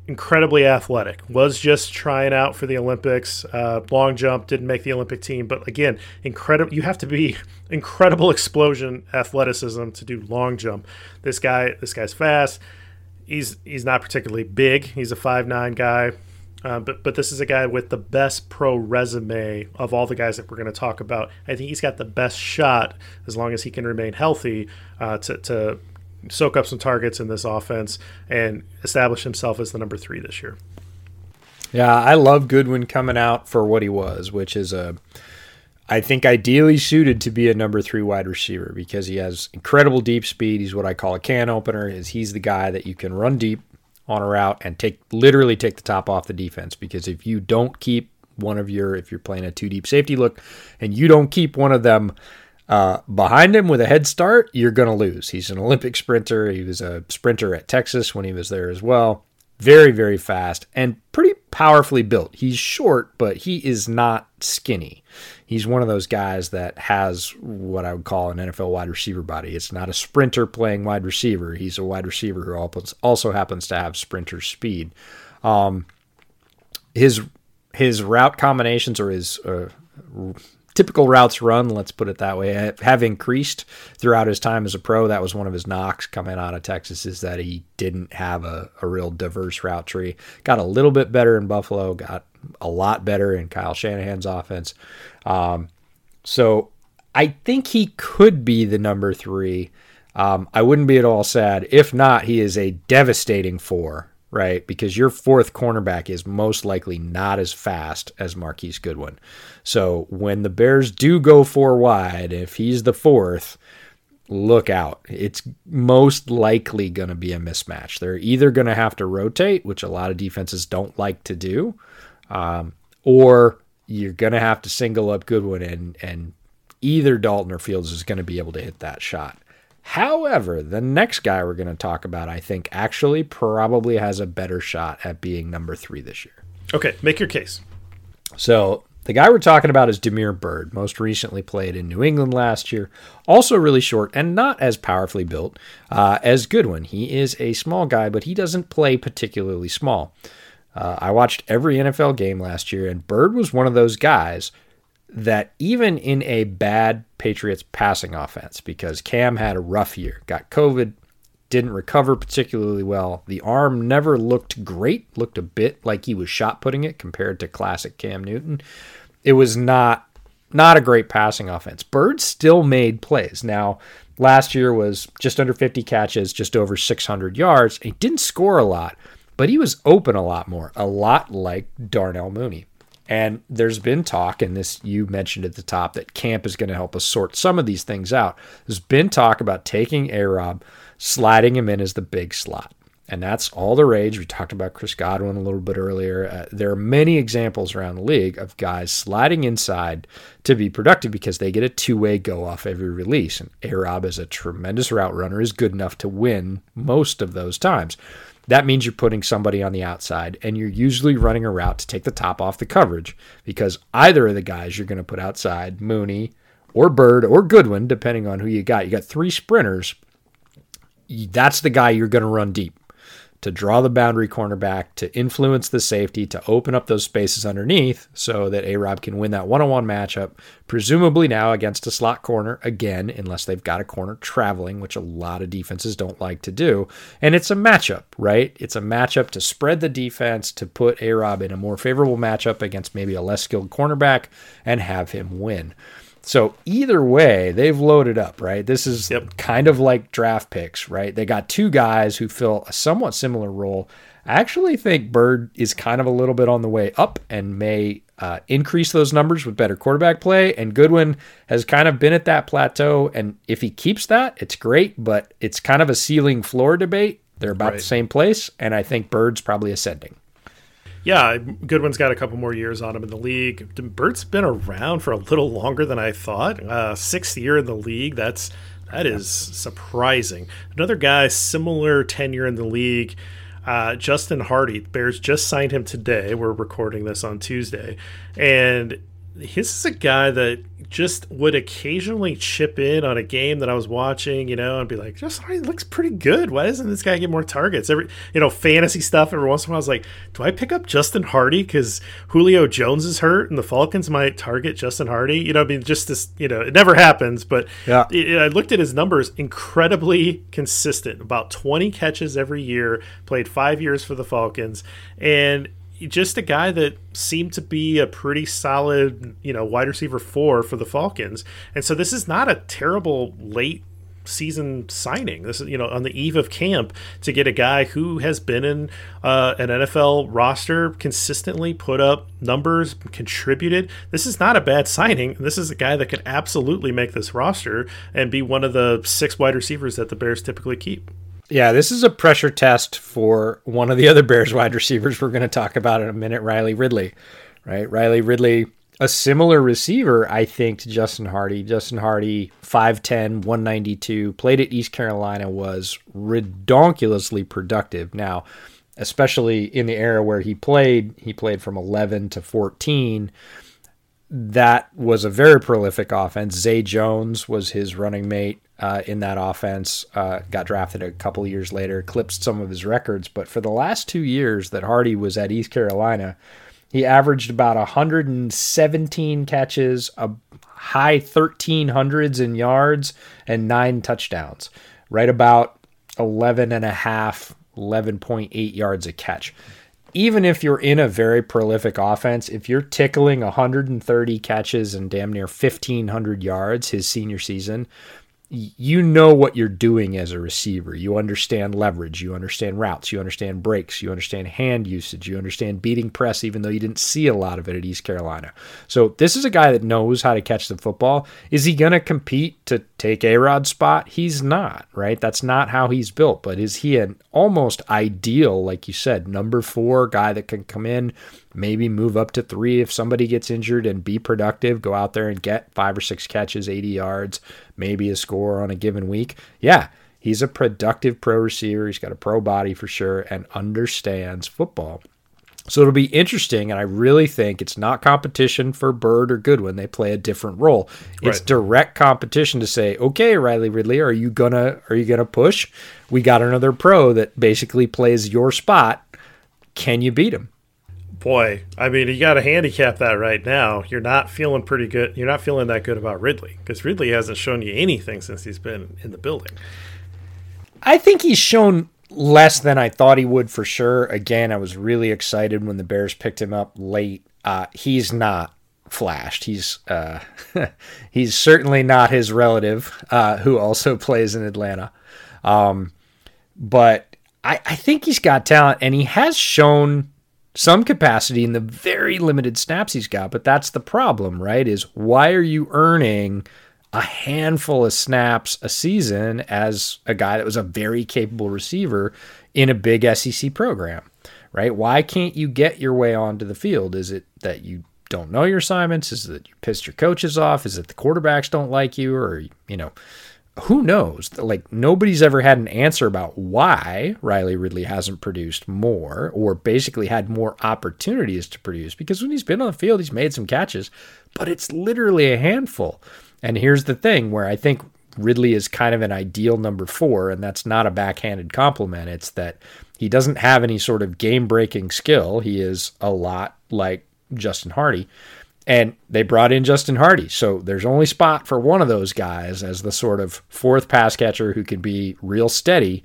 incredibly athletic. Was just trying out for the Olympics. Uh, long jump didn't make the Olympic team, but again, incredible. You have to be incredible explosion athleticism to do long jump. This guy, this guy's fast. He's he's not particularly big. He's a five nine guy. Uh, but but this is a guy with the best pro resume of all the guys that we're going to talk about. I think he's got the best shot as long as he can remain healthy uh, to, to soak up some targets in this offense and establish himself as the number three this year. Yeah, I love Goodwin coming out for what he was, which is a, I think ideally suited to be a number three wide receiver because he has incredible deep speed. He's what I call a can opener. Is he's the guy that you can run deep on a route and take literally take the top off the defense because if you don't keep one of your if you're playing a two deep safety look and you don't keep one of them uh, behind him with a head start, you're going to lose. He's an Olympic sprinter. He was a sprinter at Texas when he was there as well. Very, very fast and pretty powerfully built. He's short, but he is not skinny. He's one of those guys that has what I would call an NFL wide receiver body. It's not a sprinter playing wide receiver. He's a wide receiver who also happens to have sprinter speed. Um, his his route combinations or his uh, typical routes run, let's put it that way, have increased throughout his time as a pro. That was one of his knocks coming out of Texas is that he didn't have a, a real diverse route tree. Got a little bit better in Buffalo, got a lot better in Kyle Shanahan's offense. Um, so I think he could be the number three. Um, I wouldn't be at all sad. If not, he is a devastating four right? Because your fourth cornerback is most likely not as fast as Marquise Goodwin. So when the Bears do go four wide, if he's the fourth, look out. It's most likely going to be a mismatch. They're either going to have to rotate, which a lot of defenses don't like to do, um, or you're going to have to single up Goodwin, and, and either Dalton or Fields is going to be able to hit that shot. However, the next guy we're going to talk about, I think, actually probably has a better shot at being number three this year. Okay, make your case. So the guy we're talking about is Damiere Byrd, most recently played in New England last year. Also really short and not as powerfully built uh, as Goodwin. He is a small guy, but he doesn't play particularly small. Uh, I watched every NFL game last year, and Byrd was one of those guys that even in a bad Patriots passing offense, because Cam had a rough year, got COVID, didn't recover particularly well. The arm never looked great, looked a bit like he was shot putting it compared to classic Cam Newton. It was not not a great passing offense. Byrd still made plays. Now, last year was just under 50 catches, just over 600 yards. He didn't score a lot, but he was open a lot more, a lot like Darnell Mooney. And there's been talk, and this you mentioned at the top, that camp is going to help us sort some of these things out. There's been talk about taking A Rob, sliding him in as the big slot. And that's all the rage. We talked about Chris Godwin a little bit earlier. Uh, there are many examples around the league of guys sliding inside to be productive because they get a two way go off every release. And A Rob, as a tremendous route runner, is good enough to win most of those times that means you're putting somebody on the outside and you're usually running a route to take the top off the coverage because either of the guys you're going to put outside, Mooney or Byrd or Goodwin, depending on who you got. You got three sprinters. That's the guy you're going to run deep to draw the boundary cornerback, to influence the safety, to open up those spaces underneath so that A Rob can win that one on one matchup, presumably now against a slot corner again, unless they've got a corner traveling, which a lot of defenses don't like to do. And it's a matchup, right? It's a matchup to spread the defense, to put A Rob in a more favorable matchup against maybe a less skilled cornerback and have him win. So either way, they've loaded up, right? This is yep. kind of like draft picks, right? They got two guys who fill a somewhat similar role. I actually think Byrd is kind of a little bit on the way up and may uh, increase those numbers with better quarterback play. And Goodwin has kind of been at that plateau. And if he keeps that, it's great, but it's kind of a ceiling floor debate. They're about right. the same place. And I think Byrd's probably ascending yeah, Goodwin's got a couple more years on him in the league. Byrd's been around for a little longer than I thought. Uh, sixth year in the league. That's that is surprising. Another guy similar tenure in the league. Uh, Justin Hardy, Bears just signed him today. We're recording this on Tuesday, and this is a guy that just would occasionally chip in on a game that I was watching, you know, and be like, just looks pretty good. Why doesn't this guy get more targets? Every you know, fantasy stuff every once in a while I was like, do I pick up Justin Hardy because Julio Jones is hurt and the Falcons might target Justin Hardy? You know, I mean, just this, you know, it never happens, but yeah. It, I looked at his numbers, incredibly consistent, about 20 catches every year, played five years for the Falcons, and just a guy that seemed to be a pretty solid, you know, wide receiver four for the Falcons. And so this is not a terrible late season signing. This is, you know, on the eve of camp to get a guy who has been in uh, an NFL roster, consistently put up numbers, contributed. This is not a bad signing. This is a guy that could absolutely make this roster and be one of the six wide receivers that the Bears typically keep. Yeah, this is a pressure test for one of the other Bears wide receivers we're going to talk about in a minute, Riley Ridley. Right? Riley Ridley, a similar receiver, I think, to Justin Hardy. Justin Hardy, 5'10, 192, played at East Carolina, was redonkulously productive. Now, especially in the era where he played, he played from 11 to 14 that was a very prolific offense. Zay Jones was his running mate uh, in that offense. Uh, got drafted a couple years later, eclipsed some of his records. But for the last two years that Hardy was at East Carolina, he averaged about 117 catches, a high 1300s in yards, and nine touchdowns. Right about 11 and a half, 11.8 yards a catch even if you're in a very prolific offense, if you're tickling 130 catches and damn near 1,500 yards his senior season, you know what you're doing as a receiver. You understand leverage, you understand routes, you understand breaks, you understand hand usage, you understand beating press, even though you didn't see a lot of it at East Carolina. So this is a guy that knows how to catch the football. Is he going to compete to take A Rob's spot? He's not, right? That's not how he's built. But is he an almost ideal, like you said, number four guy that can come in? maybe move up to three if somebody gets injured and be productive, go out there and get five or six catches, 80 yards, maybe a score on a given week. Yeah, he's a productive pro receiver. He's got a pro body for sure and understands football. So it'll be interesting, and I really think it's not competition for Byrd or Goodwin. They play a different role. It's right. direct competition to say, okay, Riley Ridley, are you gonna are you gonna push? We got another pro that basically plays your spot. Can you beat him? Boy, I mean, you got to handicap that right now. You're not feeling pretty good. You're not feeling that good about Ridley because Ridley hasn't shown you anything since he's been in the building. I think he's shown less than I thought he would for sure. Again, I was really excited when the Bears picked him up late. Uh, he's not flashed. He's uh, he's certainly not his relative uh, who also plays in Atlanta. Um, but I, I think he's got talent, and he has shown some capacity in the very limited snaps he's got. But that's the problem, right? Is why are you earning a handful of snaps a season as a guy that was a very capable receiver in a big SEC program, right? Why can't you get your way onto the field? Is it that you don't know your assignments? Is it that you pissed your coaches off? Is it the quarterbacks don't like you? Or, you know, who knows? Like nobody's ever had an answer about why Riley Ridley hasn't produced more or basically had more opportunities to produce because when he's been on the field, he's made some catches, but it's literally a handful. And here's the thing where I think Ridley is kind of an ideal number four, and that's not a backhanded compliment. It's that he doesn't have any sort of game breaking skill. He is a lot like Justin Hardy, and they brought in Justin Hardy. So there's only spot for one of those guys as the sort of fourth pass catcher who can be real steady.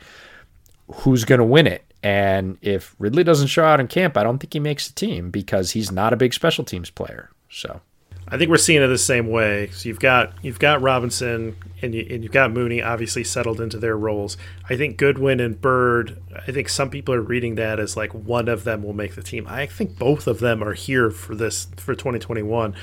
Who's going to win it? And if Ridley doesn't show out in camp, I don't think he makes the team because he's not a big special teams player. So I think we're seeing it the same way. So you've got you've got Robinson and, you, and you've got Mooney obviously settled into their roles. I think Goodwin and Byrd. I think some people are reading that as like one of them will make the team. I think both of them are here for this for 2021.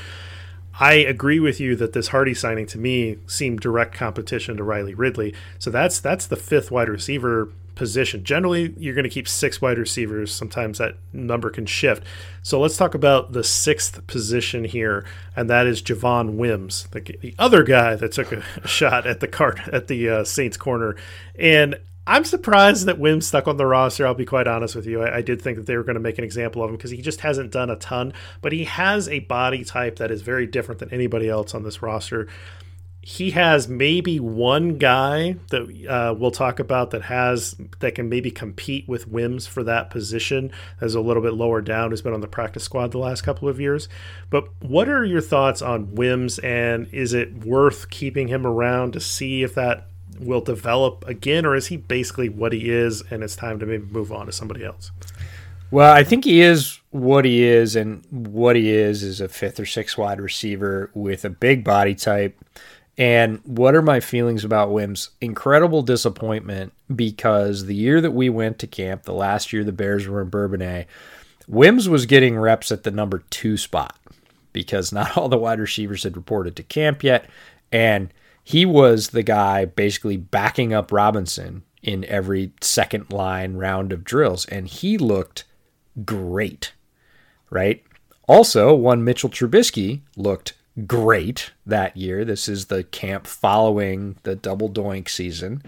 I agree with you that this Hardy signing to me seemed direct competition to Riley Ridley. So that's that's the fifth wide receiver position. Generally, you're going to keep six wide receivers. Sometimes that number can shift. So let's talk about the sixth position here, and that is Javon Wims, the, the other guy that took a, shot at the cart at the uh, Saints corner. And I'm surprised that Wims stuck on the roster. I'll be quite honest with you. I, I did think that they were going to make an example of him because he just hasn't done a ton, but he has a body type that is very different than anybody else on this roster he has maybe one guy that uh, we'll talk about that has that can maybe compete with Wims for that position as a little bit lower down who's been on the practice squad the last couple of years. But what are your thoughts on Wims and is it worth keeping him around to see if that will develop again or is he basically what he is and it's time to maybe move on to somebody else? Well, I think he is what he is, and what he is is a fifth or sixth wide receiver with a big body type and what are my feelings about Wims? Incredible disappointment because the year that we went to camp, the last year the Bears were in Bourbonnais, Wims was getting reps at the number two spot because not all the wide receivers had reported to camp yet. And he was the guy basically backing up Robinson in every second line round of drills. And he looked great, right? Also, one Mitchell Trubisky looked great that year. This is the camp following the double doink season.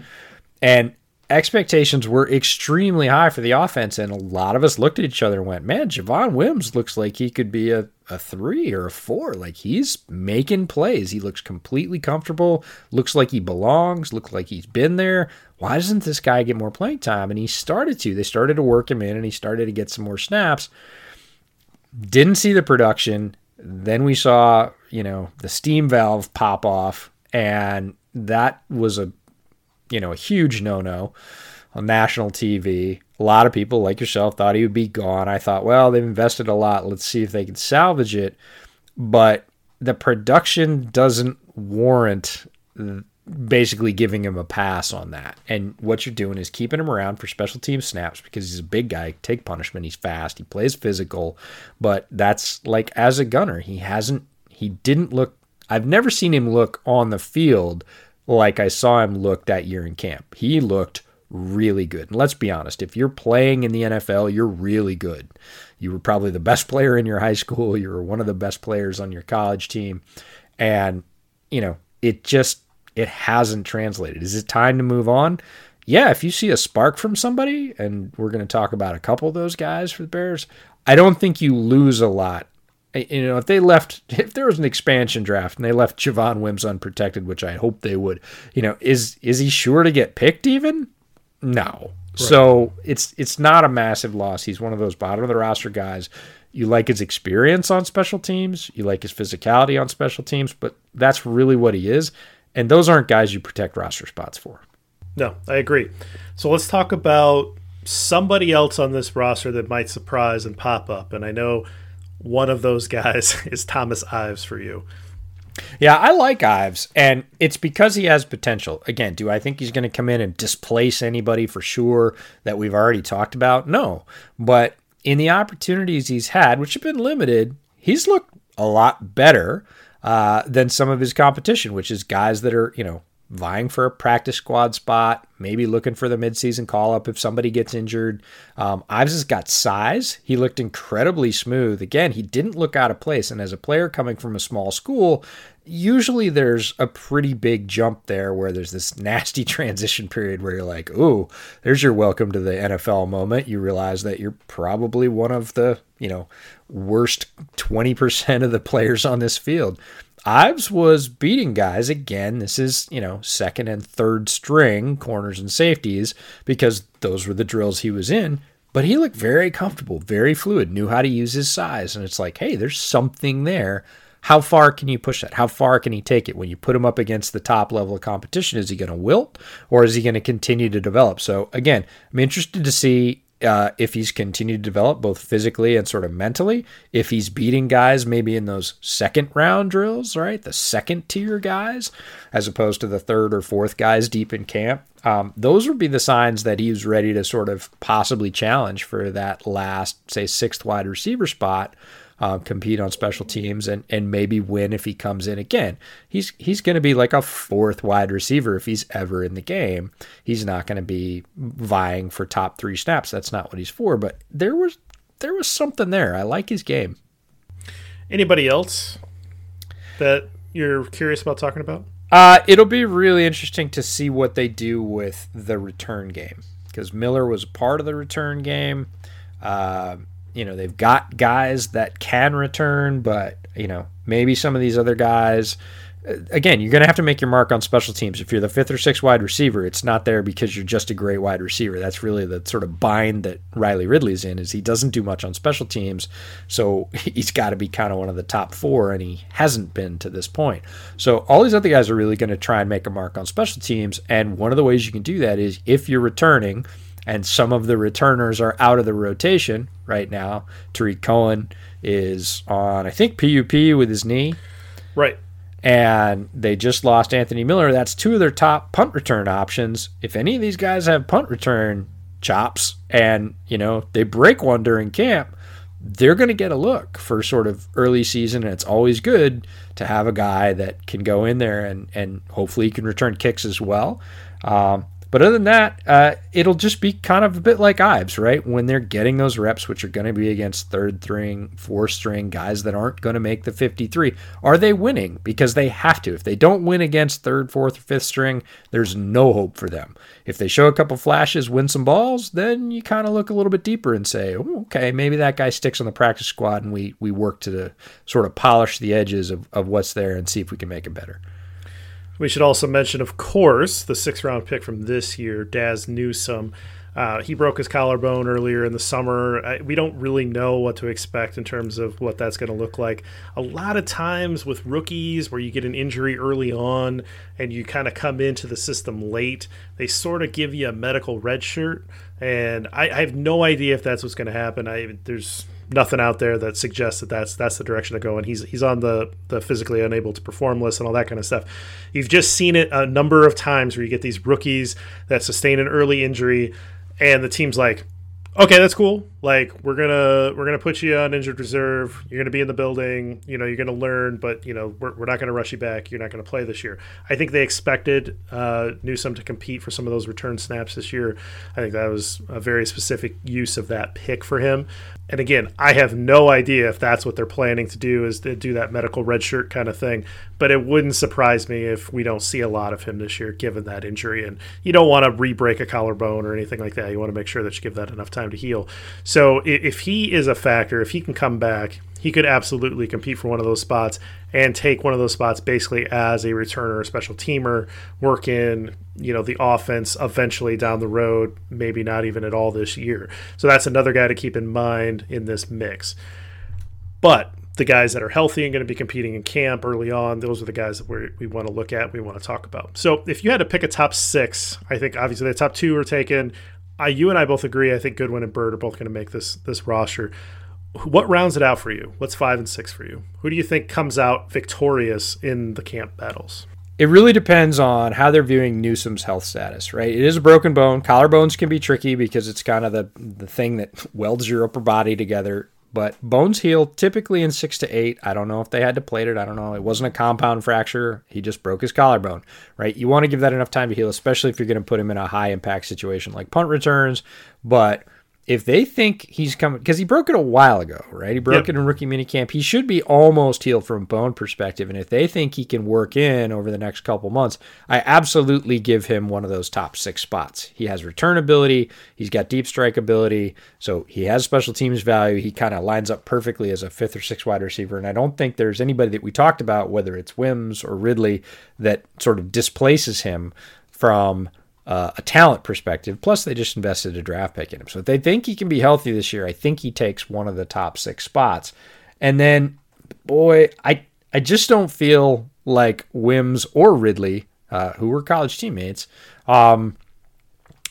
And expectations were extremely high for the offense. And a lot of us looked at each other and went, man, Javon Wims looks like he could be a, a three or a four. Like he's making plays. He looks completely comfortable, looks like he belongs, looks like he's been there. Why doesn't this guy get more playing time? And he started to. They started to work him in and he started to get some more snaps. Didn't see the production. Then we saw, you know, the steam valve pop off, and that was a, you know, a huge no-no on national TV. A lot of people, like yourself, thought he would be gone. I thought, well, they've invested a lot. Let's see if they can salvage it. But the production doesn't warrant basically giving him a pass on that. And what you're doing is keeping him around for special team snaps because he's a big guy, take punishment, he's fast, he plays physical, but that's like as a gunner, he hasn't he didn't look I've never seen him look on the field like I saw him look that year in camp. He looked really good. And let's be honest, if you're playing in the NFL, you're really good. You were probably the best player in your high school, you were one of the best players on your college team. And, you know, it just it hasn't translated. Is it time to move on? Yeah, if you see a spark from somebody, and we're going to talk about a couple of those guys for the Bears, I don't think you lose a lot. You know, if they left, if there was an expansion draft and they left Javon Wims unprotected, which I hope they would, you know, is is he sure to get picked even? No. Right. So it's it's not a massive loss. He's one of those bottom of the roster guys. You like his experience on special teams, you like his physicality on special teams, but that's really what he is. And those aren't guys you protect roster spots for. No, I agree. So let's talk about somebody else on this roster that might surprise and pop up. And I know one of those guys is Thomas Ives for you. Yeah, I like Ives, and it's because he has potential. Again, do I think he's going to come in and displace anybody for sure that we've already talked about? No. But in the opportunities he's had, which have been limited, he's looked a lot better uh, than some of his competition, which is guys that are, you know, vying for a practice squad spot, maybe looking for the midseason call up if somebody gets injured. Um, Ives has got size. He looked incredibly smooth. Again, he didn't look out of place. And as a player coming from a small school, usually there's a pretty big jump there where there's this nasty transition period where you're like, ooh, there's your welcome to the NFL moment. You realize that you're probably one of the, you know, worst 20% of the players on this field. Ives was beating guys again. This is, you know, second and third string corners and safeties because those were the drills he was in. But he looked very comfortable, very fluid, knew how to use his size. And it's like, hey, there's something there. How far can you push that? How far can he take it? When you put him up against the top level of competition, is he going to wilt or is he going to continue to develop? So, again, I'm interested to see uh, if he's continued to develop both physically and sort of mentally, if he's beating guys maybe in those second round drills, right? The second tier guys, as opposed to the third or fourth guys deep in camp. Um, those would be the signs that he's ready to sort of possibly challenge for that last, say, sixth wide receiver spot uh, compete on special teams and and maybe win if he comes in again. He's he's going to be like a fourth wide receiver if he's ever in the game. He's not going to be vying for top three snaps. That's not what he's for. But there was there was something there. I like his game. Anybody else that you're curious about talking about? Uh, it'll be really interesting to see what they do with the return game because Miller was a part of the return game. Uh, you know they've got guys that can return, but you know maybe some of these other guys. Uh, again, you're going to have to make your mark on special teams. If you're the fifth or sixth wide receiver, it's not there because you're just a great wide receiver. That's really the sort of bind that Riley Ridley's in. Is he doesn't do much on special teams, so he's got to be kind of one of the top four, and he hasn't been to this point. So all these other guys are really going to try and make a mark on special teams, and one of the ways you can do that is if you're returning and some of the returners are out of the rotation right now. Tarik Cohen is on, I think, PUP with his knee. Right. And they just lost Anthony Miller. That's two of their top punt return options. If any of these guys have punt return chops and, you know, they break one during camp, they're going to get a look for sort of early season. And it's always good to have a guy that can go in there and, and hopefully he can return kicks as well. Um, but other than that, uh, it'll just be kind of a bit like Ives, right? When they're getting those reps, which are going to be against third string, fourth string guys that aren't going to make the 53, are they winning? Because they have to. If they don't win against third, fourth, or fifth string, there's no hope for them. If they show a couple flashes, win some balls, then you kind of look a little bit deeper and say, okay, maybe that guy sticks on the practice squad and we, we work to sort of polish the edges of, of what's there and see if we can make it better. We should also mention, of course, the sixth round pick from this year, Dazz Newsome. Uh, he broke his collarbone earlier in the summer. I, we don't really know what to expect in terms of what that's going to look like. A lot of times with rookies, where you get an injury early on and you kind of come into the system late, they sort of give you a medical red shirt. And I, I have no idea if that's what's going to happen. I, there's nothing out there that suggests that that's that's the direction to go. And he's he's on the the physically unable to perform list and all that kind of stuff. You've just seen it a number of times where you get these rookies that sustain an early injury, and the team's like, okay, that's cool. Like we're gonna we're gonna put you on injured reserve. You're gonna be in the building. You know, you're gonna learn, but you know, we're, we're not gonna rush you back. You're not gonna play this year. I think they expected uh, Newsome to compete for some of those return snaps this year. I think that was a very specific use of that pick for him. And again, I have no idea if that's what they're planning to do is to do that medical red shirt kind of thing. But it wouldn't surprise me if we don't see a lot of him this year, given that injury. And you don't want to re-break a collarbone or anything like that. You want to make sure that you give that enough time to heal. So if he is a factor, if he can come back, he could absolutely compete for one of those spots and take one of those spots basically as a returner, a special teamer, work in, you know, the offense eventually down the road, maybe not even at all this year. So that's another guy to keep in mind in this mix. But the guys that are healthy and going to be competing in camp early on, those are the guys that we we want to look at, we want to talk about. So if you had to pick a top six, I think obviously the top two are taken. I, you and I both agree. I think Goodwin and Byrd are both going to make this this roster what rounds it out for you? What's five and six for you? Who do you think comes out victorious in the camp battles? It really depends on how they're viewing Newsome's health status, right? It is a broken bone. Collarbones can be tricky because it's kind of the, the thing that welds your upper body together. But bones heal typically in six to eight. I don't know if they had to plate it. I don't know. It wasn't a compound fracture. He just broke his collarbone, right? You want to give that enough time to heal, especially if you're going to put him in a high impact situation like punt returns. But if they think he's coming because he broke it a while ago, right? He broke yep. it in rookie minicamp. He should be almost healed from bone perspective. And if they think he can work in over the next couple months, I absolutely give him one of those top six spots. He has return ability, he's got deep strike ability, so he has special teams value. He kind of lines up perfectly as a fifth or sixth wide receiver. And I don't think there's anybody that we talked about, whether it's Wims or Ridley, that sort of displaces him from uh, a talent perspective. Plus, they just invested a draft pick in him. So if they think he can be healthy this year, I think he takes one of the top six spots. And then, boy, I I just don't feel like Wims or Ridley, uh, who were college teammates, um,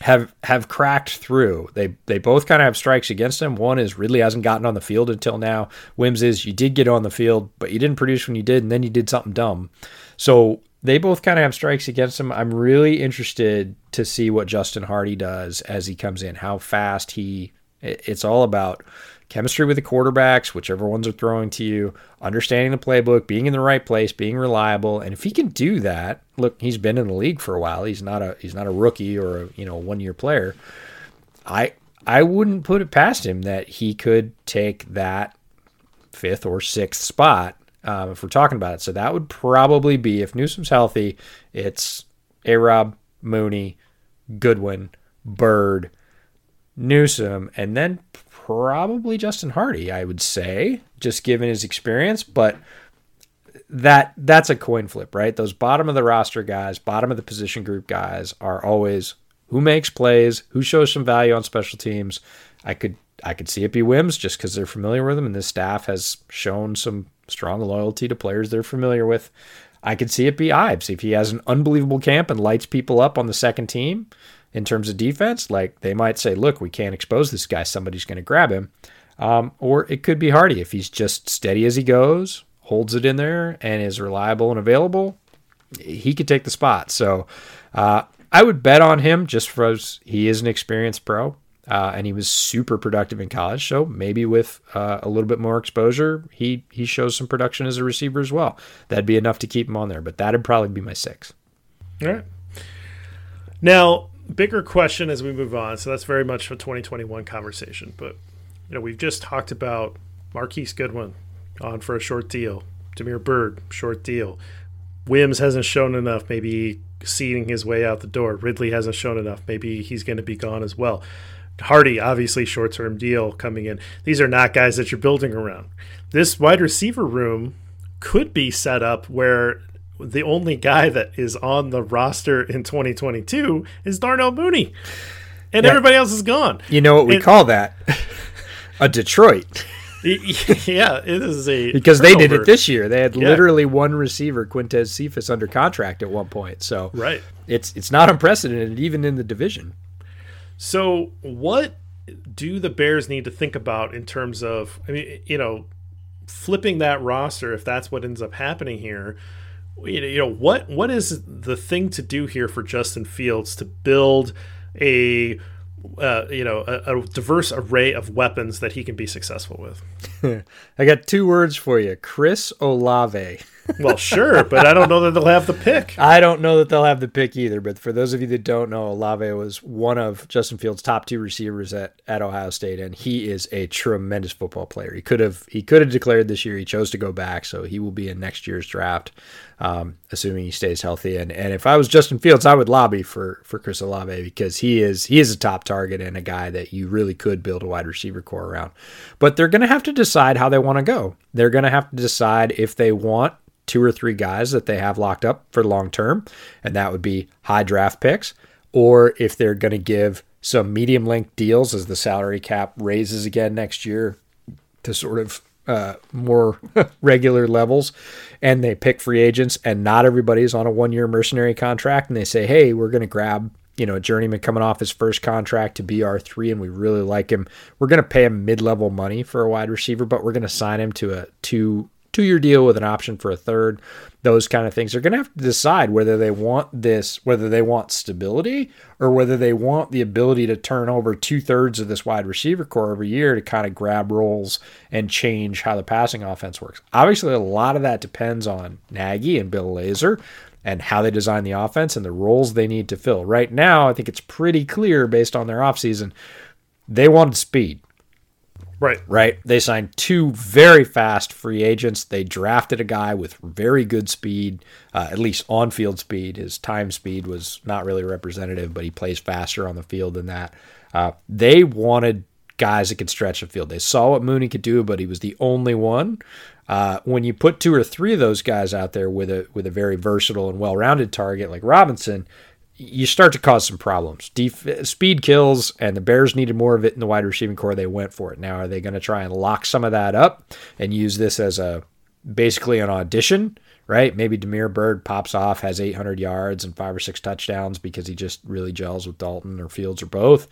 have have cracked through. They they both kind of have strikes against them. One is Ridley hasn't gotten on the field until now. Wims is you did get on the field, but you didn't produce when you did, and then you did something dumb. So they both kind of have strikes against them. I'm really interested to see what Justin Hardy does as he comes in, how fast he. It's all about chemistry with the quarterbacks, whichever ones are throwing to you, understanding the playbook, being in the right place, being reliable, and if he can do that, look, he's been in the league for a while. He's not a he's not a rookie or a you know one year player. I I wouldn't put it past him that he could take that fifth or sixth spot um, if we're talking about it. So that would probably be if Newsome's healthy, it's A Rob, Mooney, Goodwin, Byrd, Newsome, and then probably Justin Hardy, I would say, just given his experience. But that that's a coin flip, right? Those bottom of the roster guys, bottom of the position group guys are always who makes plays, who shows some value on special teams. I could I could see it be Wims just because they're familiar with him, and this staff has shown some strong loyalty to players they're familiar with. I could see it be Ives if he has an unbelievable camp and lights people up on the second team in terms of defense. Like they might say, "Look, we can't expose this guy; somebody's going to grab him." Um, or it could be Hardy if he's just steady as he goes, holds it in there, and is reliable and available. He could take the spot. So uh, I would bet on him just for he is an experienced pro. Uh, and he was super productive in college. So maybe with uh, a little bit more exposure, he he shows some production as a receiver as well. That'd be enough to keep him on there. But that'd probably be my six. All right. Now, bigger question as we move on. So that's very much a 2021 conversation. But you know, we've just talked about Marquise Goodwin on for a short deal. Damiere Byrd, short deal. Wims hasn't shown enough. Maybe seeing his way out the door. Ridley hasn't shown enough. Maybe he's going to be gone as well. Hardy, obviously, short term deal coming in. These are not guys that you're building around. This wide receiver room could be set up where the only guy that is on the roster in 2022 is Darnell Mooney, and yeah. everybody else is gone. You know what we and, call that? a Detroit. yeah, it is a because turnover. they did it this year. They had yeah. literally one receiver, Quintez Cephus, under contract at one point. So right, it's it's not unprecedented even in the division. So, what do the Bears need to think about in terms of, I mean, you know, flipping that roster if that's what ends up happening here? You know, what what is the thing to do here for Justin Fields to build a uh, you know a, a, diverse array of weapons that he can be successful with. I got two words for you: Chris Olave. Well, sure, but I don't know that they'll have the pick. I don't know that they'll have the pick either. But for those of you that don't know, Olave was one of Justin Fields' top two receivers at, at Ohio State, and he is a tremendous football player. He could have he could have declared this year. He chose to go back, so he will be in next year's draft, um, assuming he stays healthy. And and if I was Justin Fields, I would lobby for for Chris Olave because he is he is a top target and a guy that you really could build a wide receiver core around. But they're going to have to decide how they want to go. They're going to have to decide if they want two or three guys that they have locked up for long term, and that would be high draft picks, or if they're going to give some medium length deals as the salary cap raises again next year to sort of uh, more regular levels, and they pick free agents, and not everybody's on a one year mercenary contract, and they say, hey, we're going to grab you know, a journeyman coming off his first contract to be R3, and we really like him. We're going to pay him mid level money for a wide receiver, but we're going to sign him to a two two year deal with an option for a third, those kind of things. They're going to have to decide whether they want this, whether they want stability or whether they want the ability to turn over two thirds of this wide receiver core every year to kind of grab roles and change how the passing offense works. Obviously, a lot of that depends on Nagy and Bill Lazor and how they design the offense and the roles they need to fill. Right now, I think it's pretty clear based on their offseason, they wanted speed. Right. Right. They signed two very fast free agents. They drafted a guy with very good speed, uh, at least on field speed. His time speed was not really representative, but he plays faster on the field than that. Uh, they wanted guys that could stretch the field. They saw what Mooney could do, but he was the only one. Uh, when you put two or three of those guys out there with a with a very versatile and well-rounded target like Robinson, you start to cause some problems. Def- speed kills, and the Bears needed more of it in the wide receiving core. They went for it. Now, are they going to try and lock some of that up and use this as a basically an audition? Right? Maybe Damiere Byrd pops off, has 800 yards and five or six touchdowns because he just really gels with Dalton or Fields or both.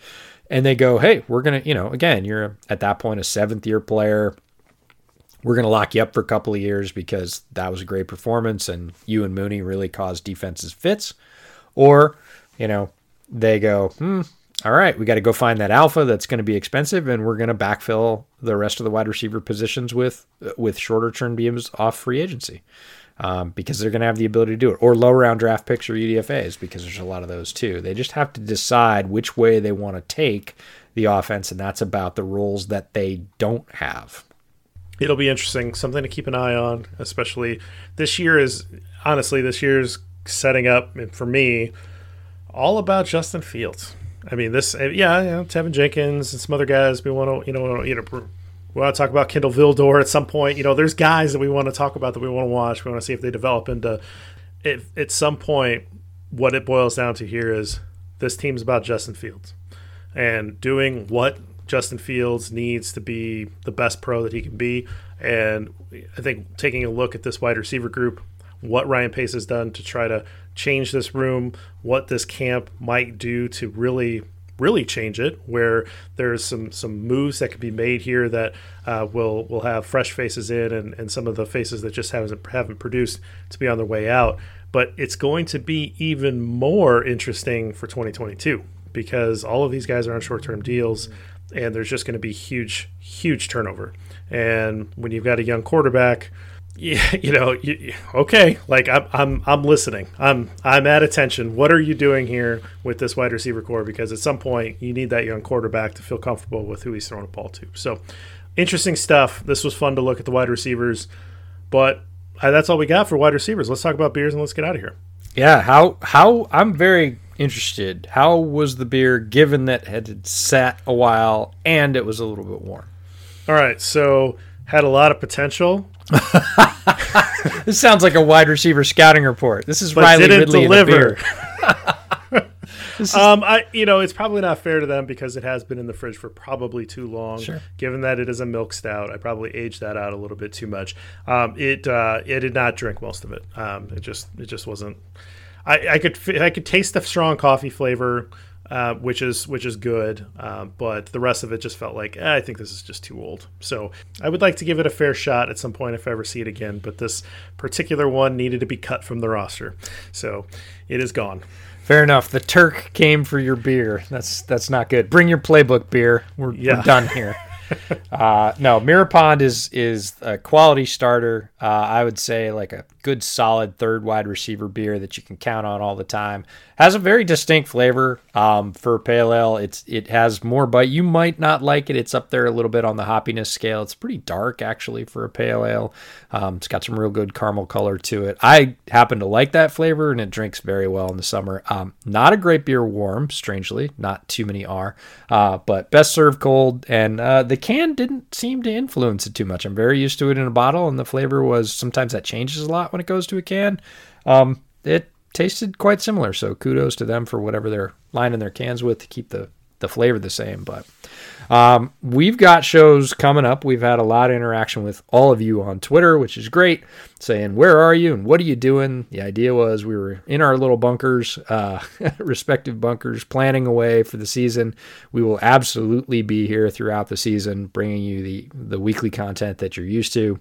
And they go, hey, we're going to, you know, again, you're at that point a seventh year player. We're going to lock you up for a couple of years because that was a great performance and you and Mooney really caused defenses fits or, you know, they go, hmm, all right, we got to go find that alpha that's going to be expensive, and we're going to backfill the rest of the wide receiver positions with with shorter term deals off free agency. Um, because they're going to have the ability to do it, or low round draft picks or UDFA's, because there's a lot of those too. They just have to decide which way they want to take the offense, and that's about the roles that they don't have. It'll be interesting, something to keep an eye on, especially this year is honestly this year's setting up for me all about Justin Fields. I mean, this, uh, yeah, you know, Teven Jenkins and some other guys we want to, you know, you know, we want to talk about Kindle Vildor at some point. You know, there's guys that we want to talk about that we want to watch. We want to see if they develop into. If at some point, what it boils down to here is this team's about Justin Fields and doing what Justin Fields needs to be the best pro that he can be. And I think taking a look at this wide receiver group, what Ryan Pace has done to try to change this room, what this camp might do to really really change it where there's some some moves that could be made here that uh, will will have fresh faces in and, and some of the faces that just haven't haven't produced to be on their way out. But it's going to be even more interesting for 2022 because all of these guys are on short-term deals and there's just going to be huge huge turnover. And when you've got a young quarterback yeah, you know, you, okay, like I'm, I'm, I'm listening. I'm, I'm at attention. What are you doing here with this wide receiver core? Because at some point, you need that young quarterback to feel comfortable with who he's throwing a ball to. So, interesting stuff. This was fun to look at the wide receivers, but uh, that's all we got for wide receivers. Let's talk about beers and let's get out of here. Yeah, how, how I'm very interested. How was the beer given that had sat a while and it was a little bit warm? All right, so had a lot of potential. this sounds like a wide receiver scouting report. This is but Riley didn't Ridley deliver. is... um, I you know it's probably not fair to them because it has been in the fridge for probably too long. Sure. Given that it is a milk stout, I probably aged that out a little bit too much. Um, it uh, it did not drink most of it. Um, it just it just wasn't. I, I could I could taste the strong coffee flavor. Uh, which is which is good. Uh, but the rest of it just felt like eh, I think this is just too old. So I would like to give it a fair shot at some point if I ever see it again. But this particular one needed to be cut from the roster, so it is gone. Fair enough. The Turk came for your beer. That's that's not good. Bring your playbook beer. We're, yeah. we're done here. uh, no, Mirror Pond is is a quality starter. Uh, I would say like a good solid third wide receiver beer that you can count on all the time. Has a very distinct flavor um, for pale ale. It's it has more bite. You might not like it. It's up there a little bit on the hoppiness scale. It's pretty dark actually for a pale ale. Um, it's got some real good caramel color to it. I happen to like that flavor and it drinks very well in the summer. Um, not a great beer warm, strangely. Not too many are, uh, but best served cold. And uh, the can didn't seem to influence it too much. I'm very used to it in a bottle, and the flavor was sometimes that changes a lot when it goes to a can. Um, it tasted quite similar, so kudos to them for whatever they're lining their cans with to keep the the flavor the same. But um, we've got shows coming up. We've had a lot of interaction with all of you on Twitter, which is great, saying, Where are you and what are you doing? The idea was we were in our little bunkers, uh, respective bunkers, planning away for the season. We will absolutely be here throughout the season, bringing you the, the weekly content that you're used to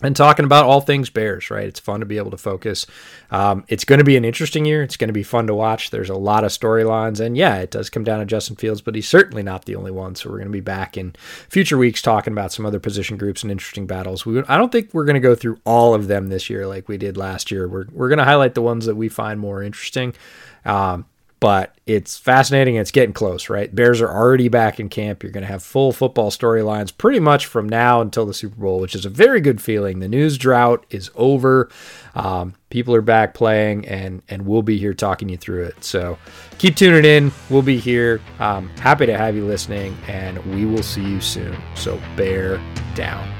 and talking about all things Bears, right? It's fun to be able to focus. Um, it's going to be an interesting year. It's going to be fun to watch. There's a lot of storylines, and yeah, it does come down to Justin Fields, but he's certainly not the only one. So we're going to be back in future weeks talking about some other position groups and interesting battles. We, I don't think we're going to go through all of them this year like we did last year. We're we're going to highlight the ones that we find more interesting. Um, but it's fascinating. It's getting close, right? Bears are already back in camp. You're going to have full football storylines pretty much from now until the Super Bowl, which is a very good feeling. The news drought is over. Um, people are back playing, and and we'll be here talking you through it. So keep tuning in. We'll be here. Um, happy to have you listening, and we will see you soon. So bear down.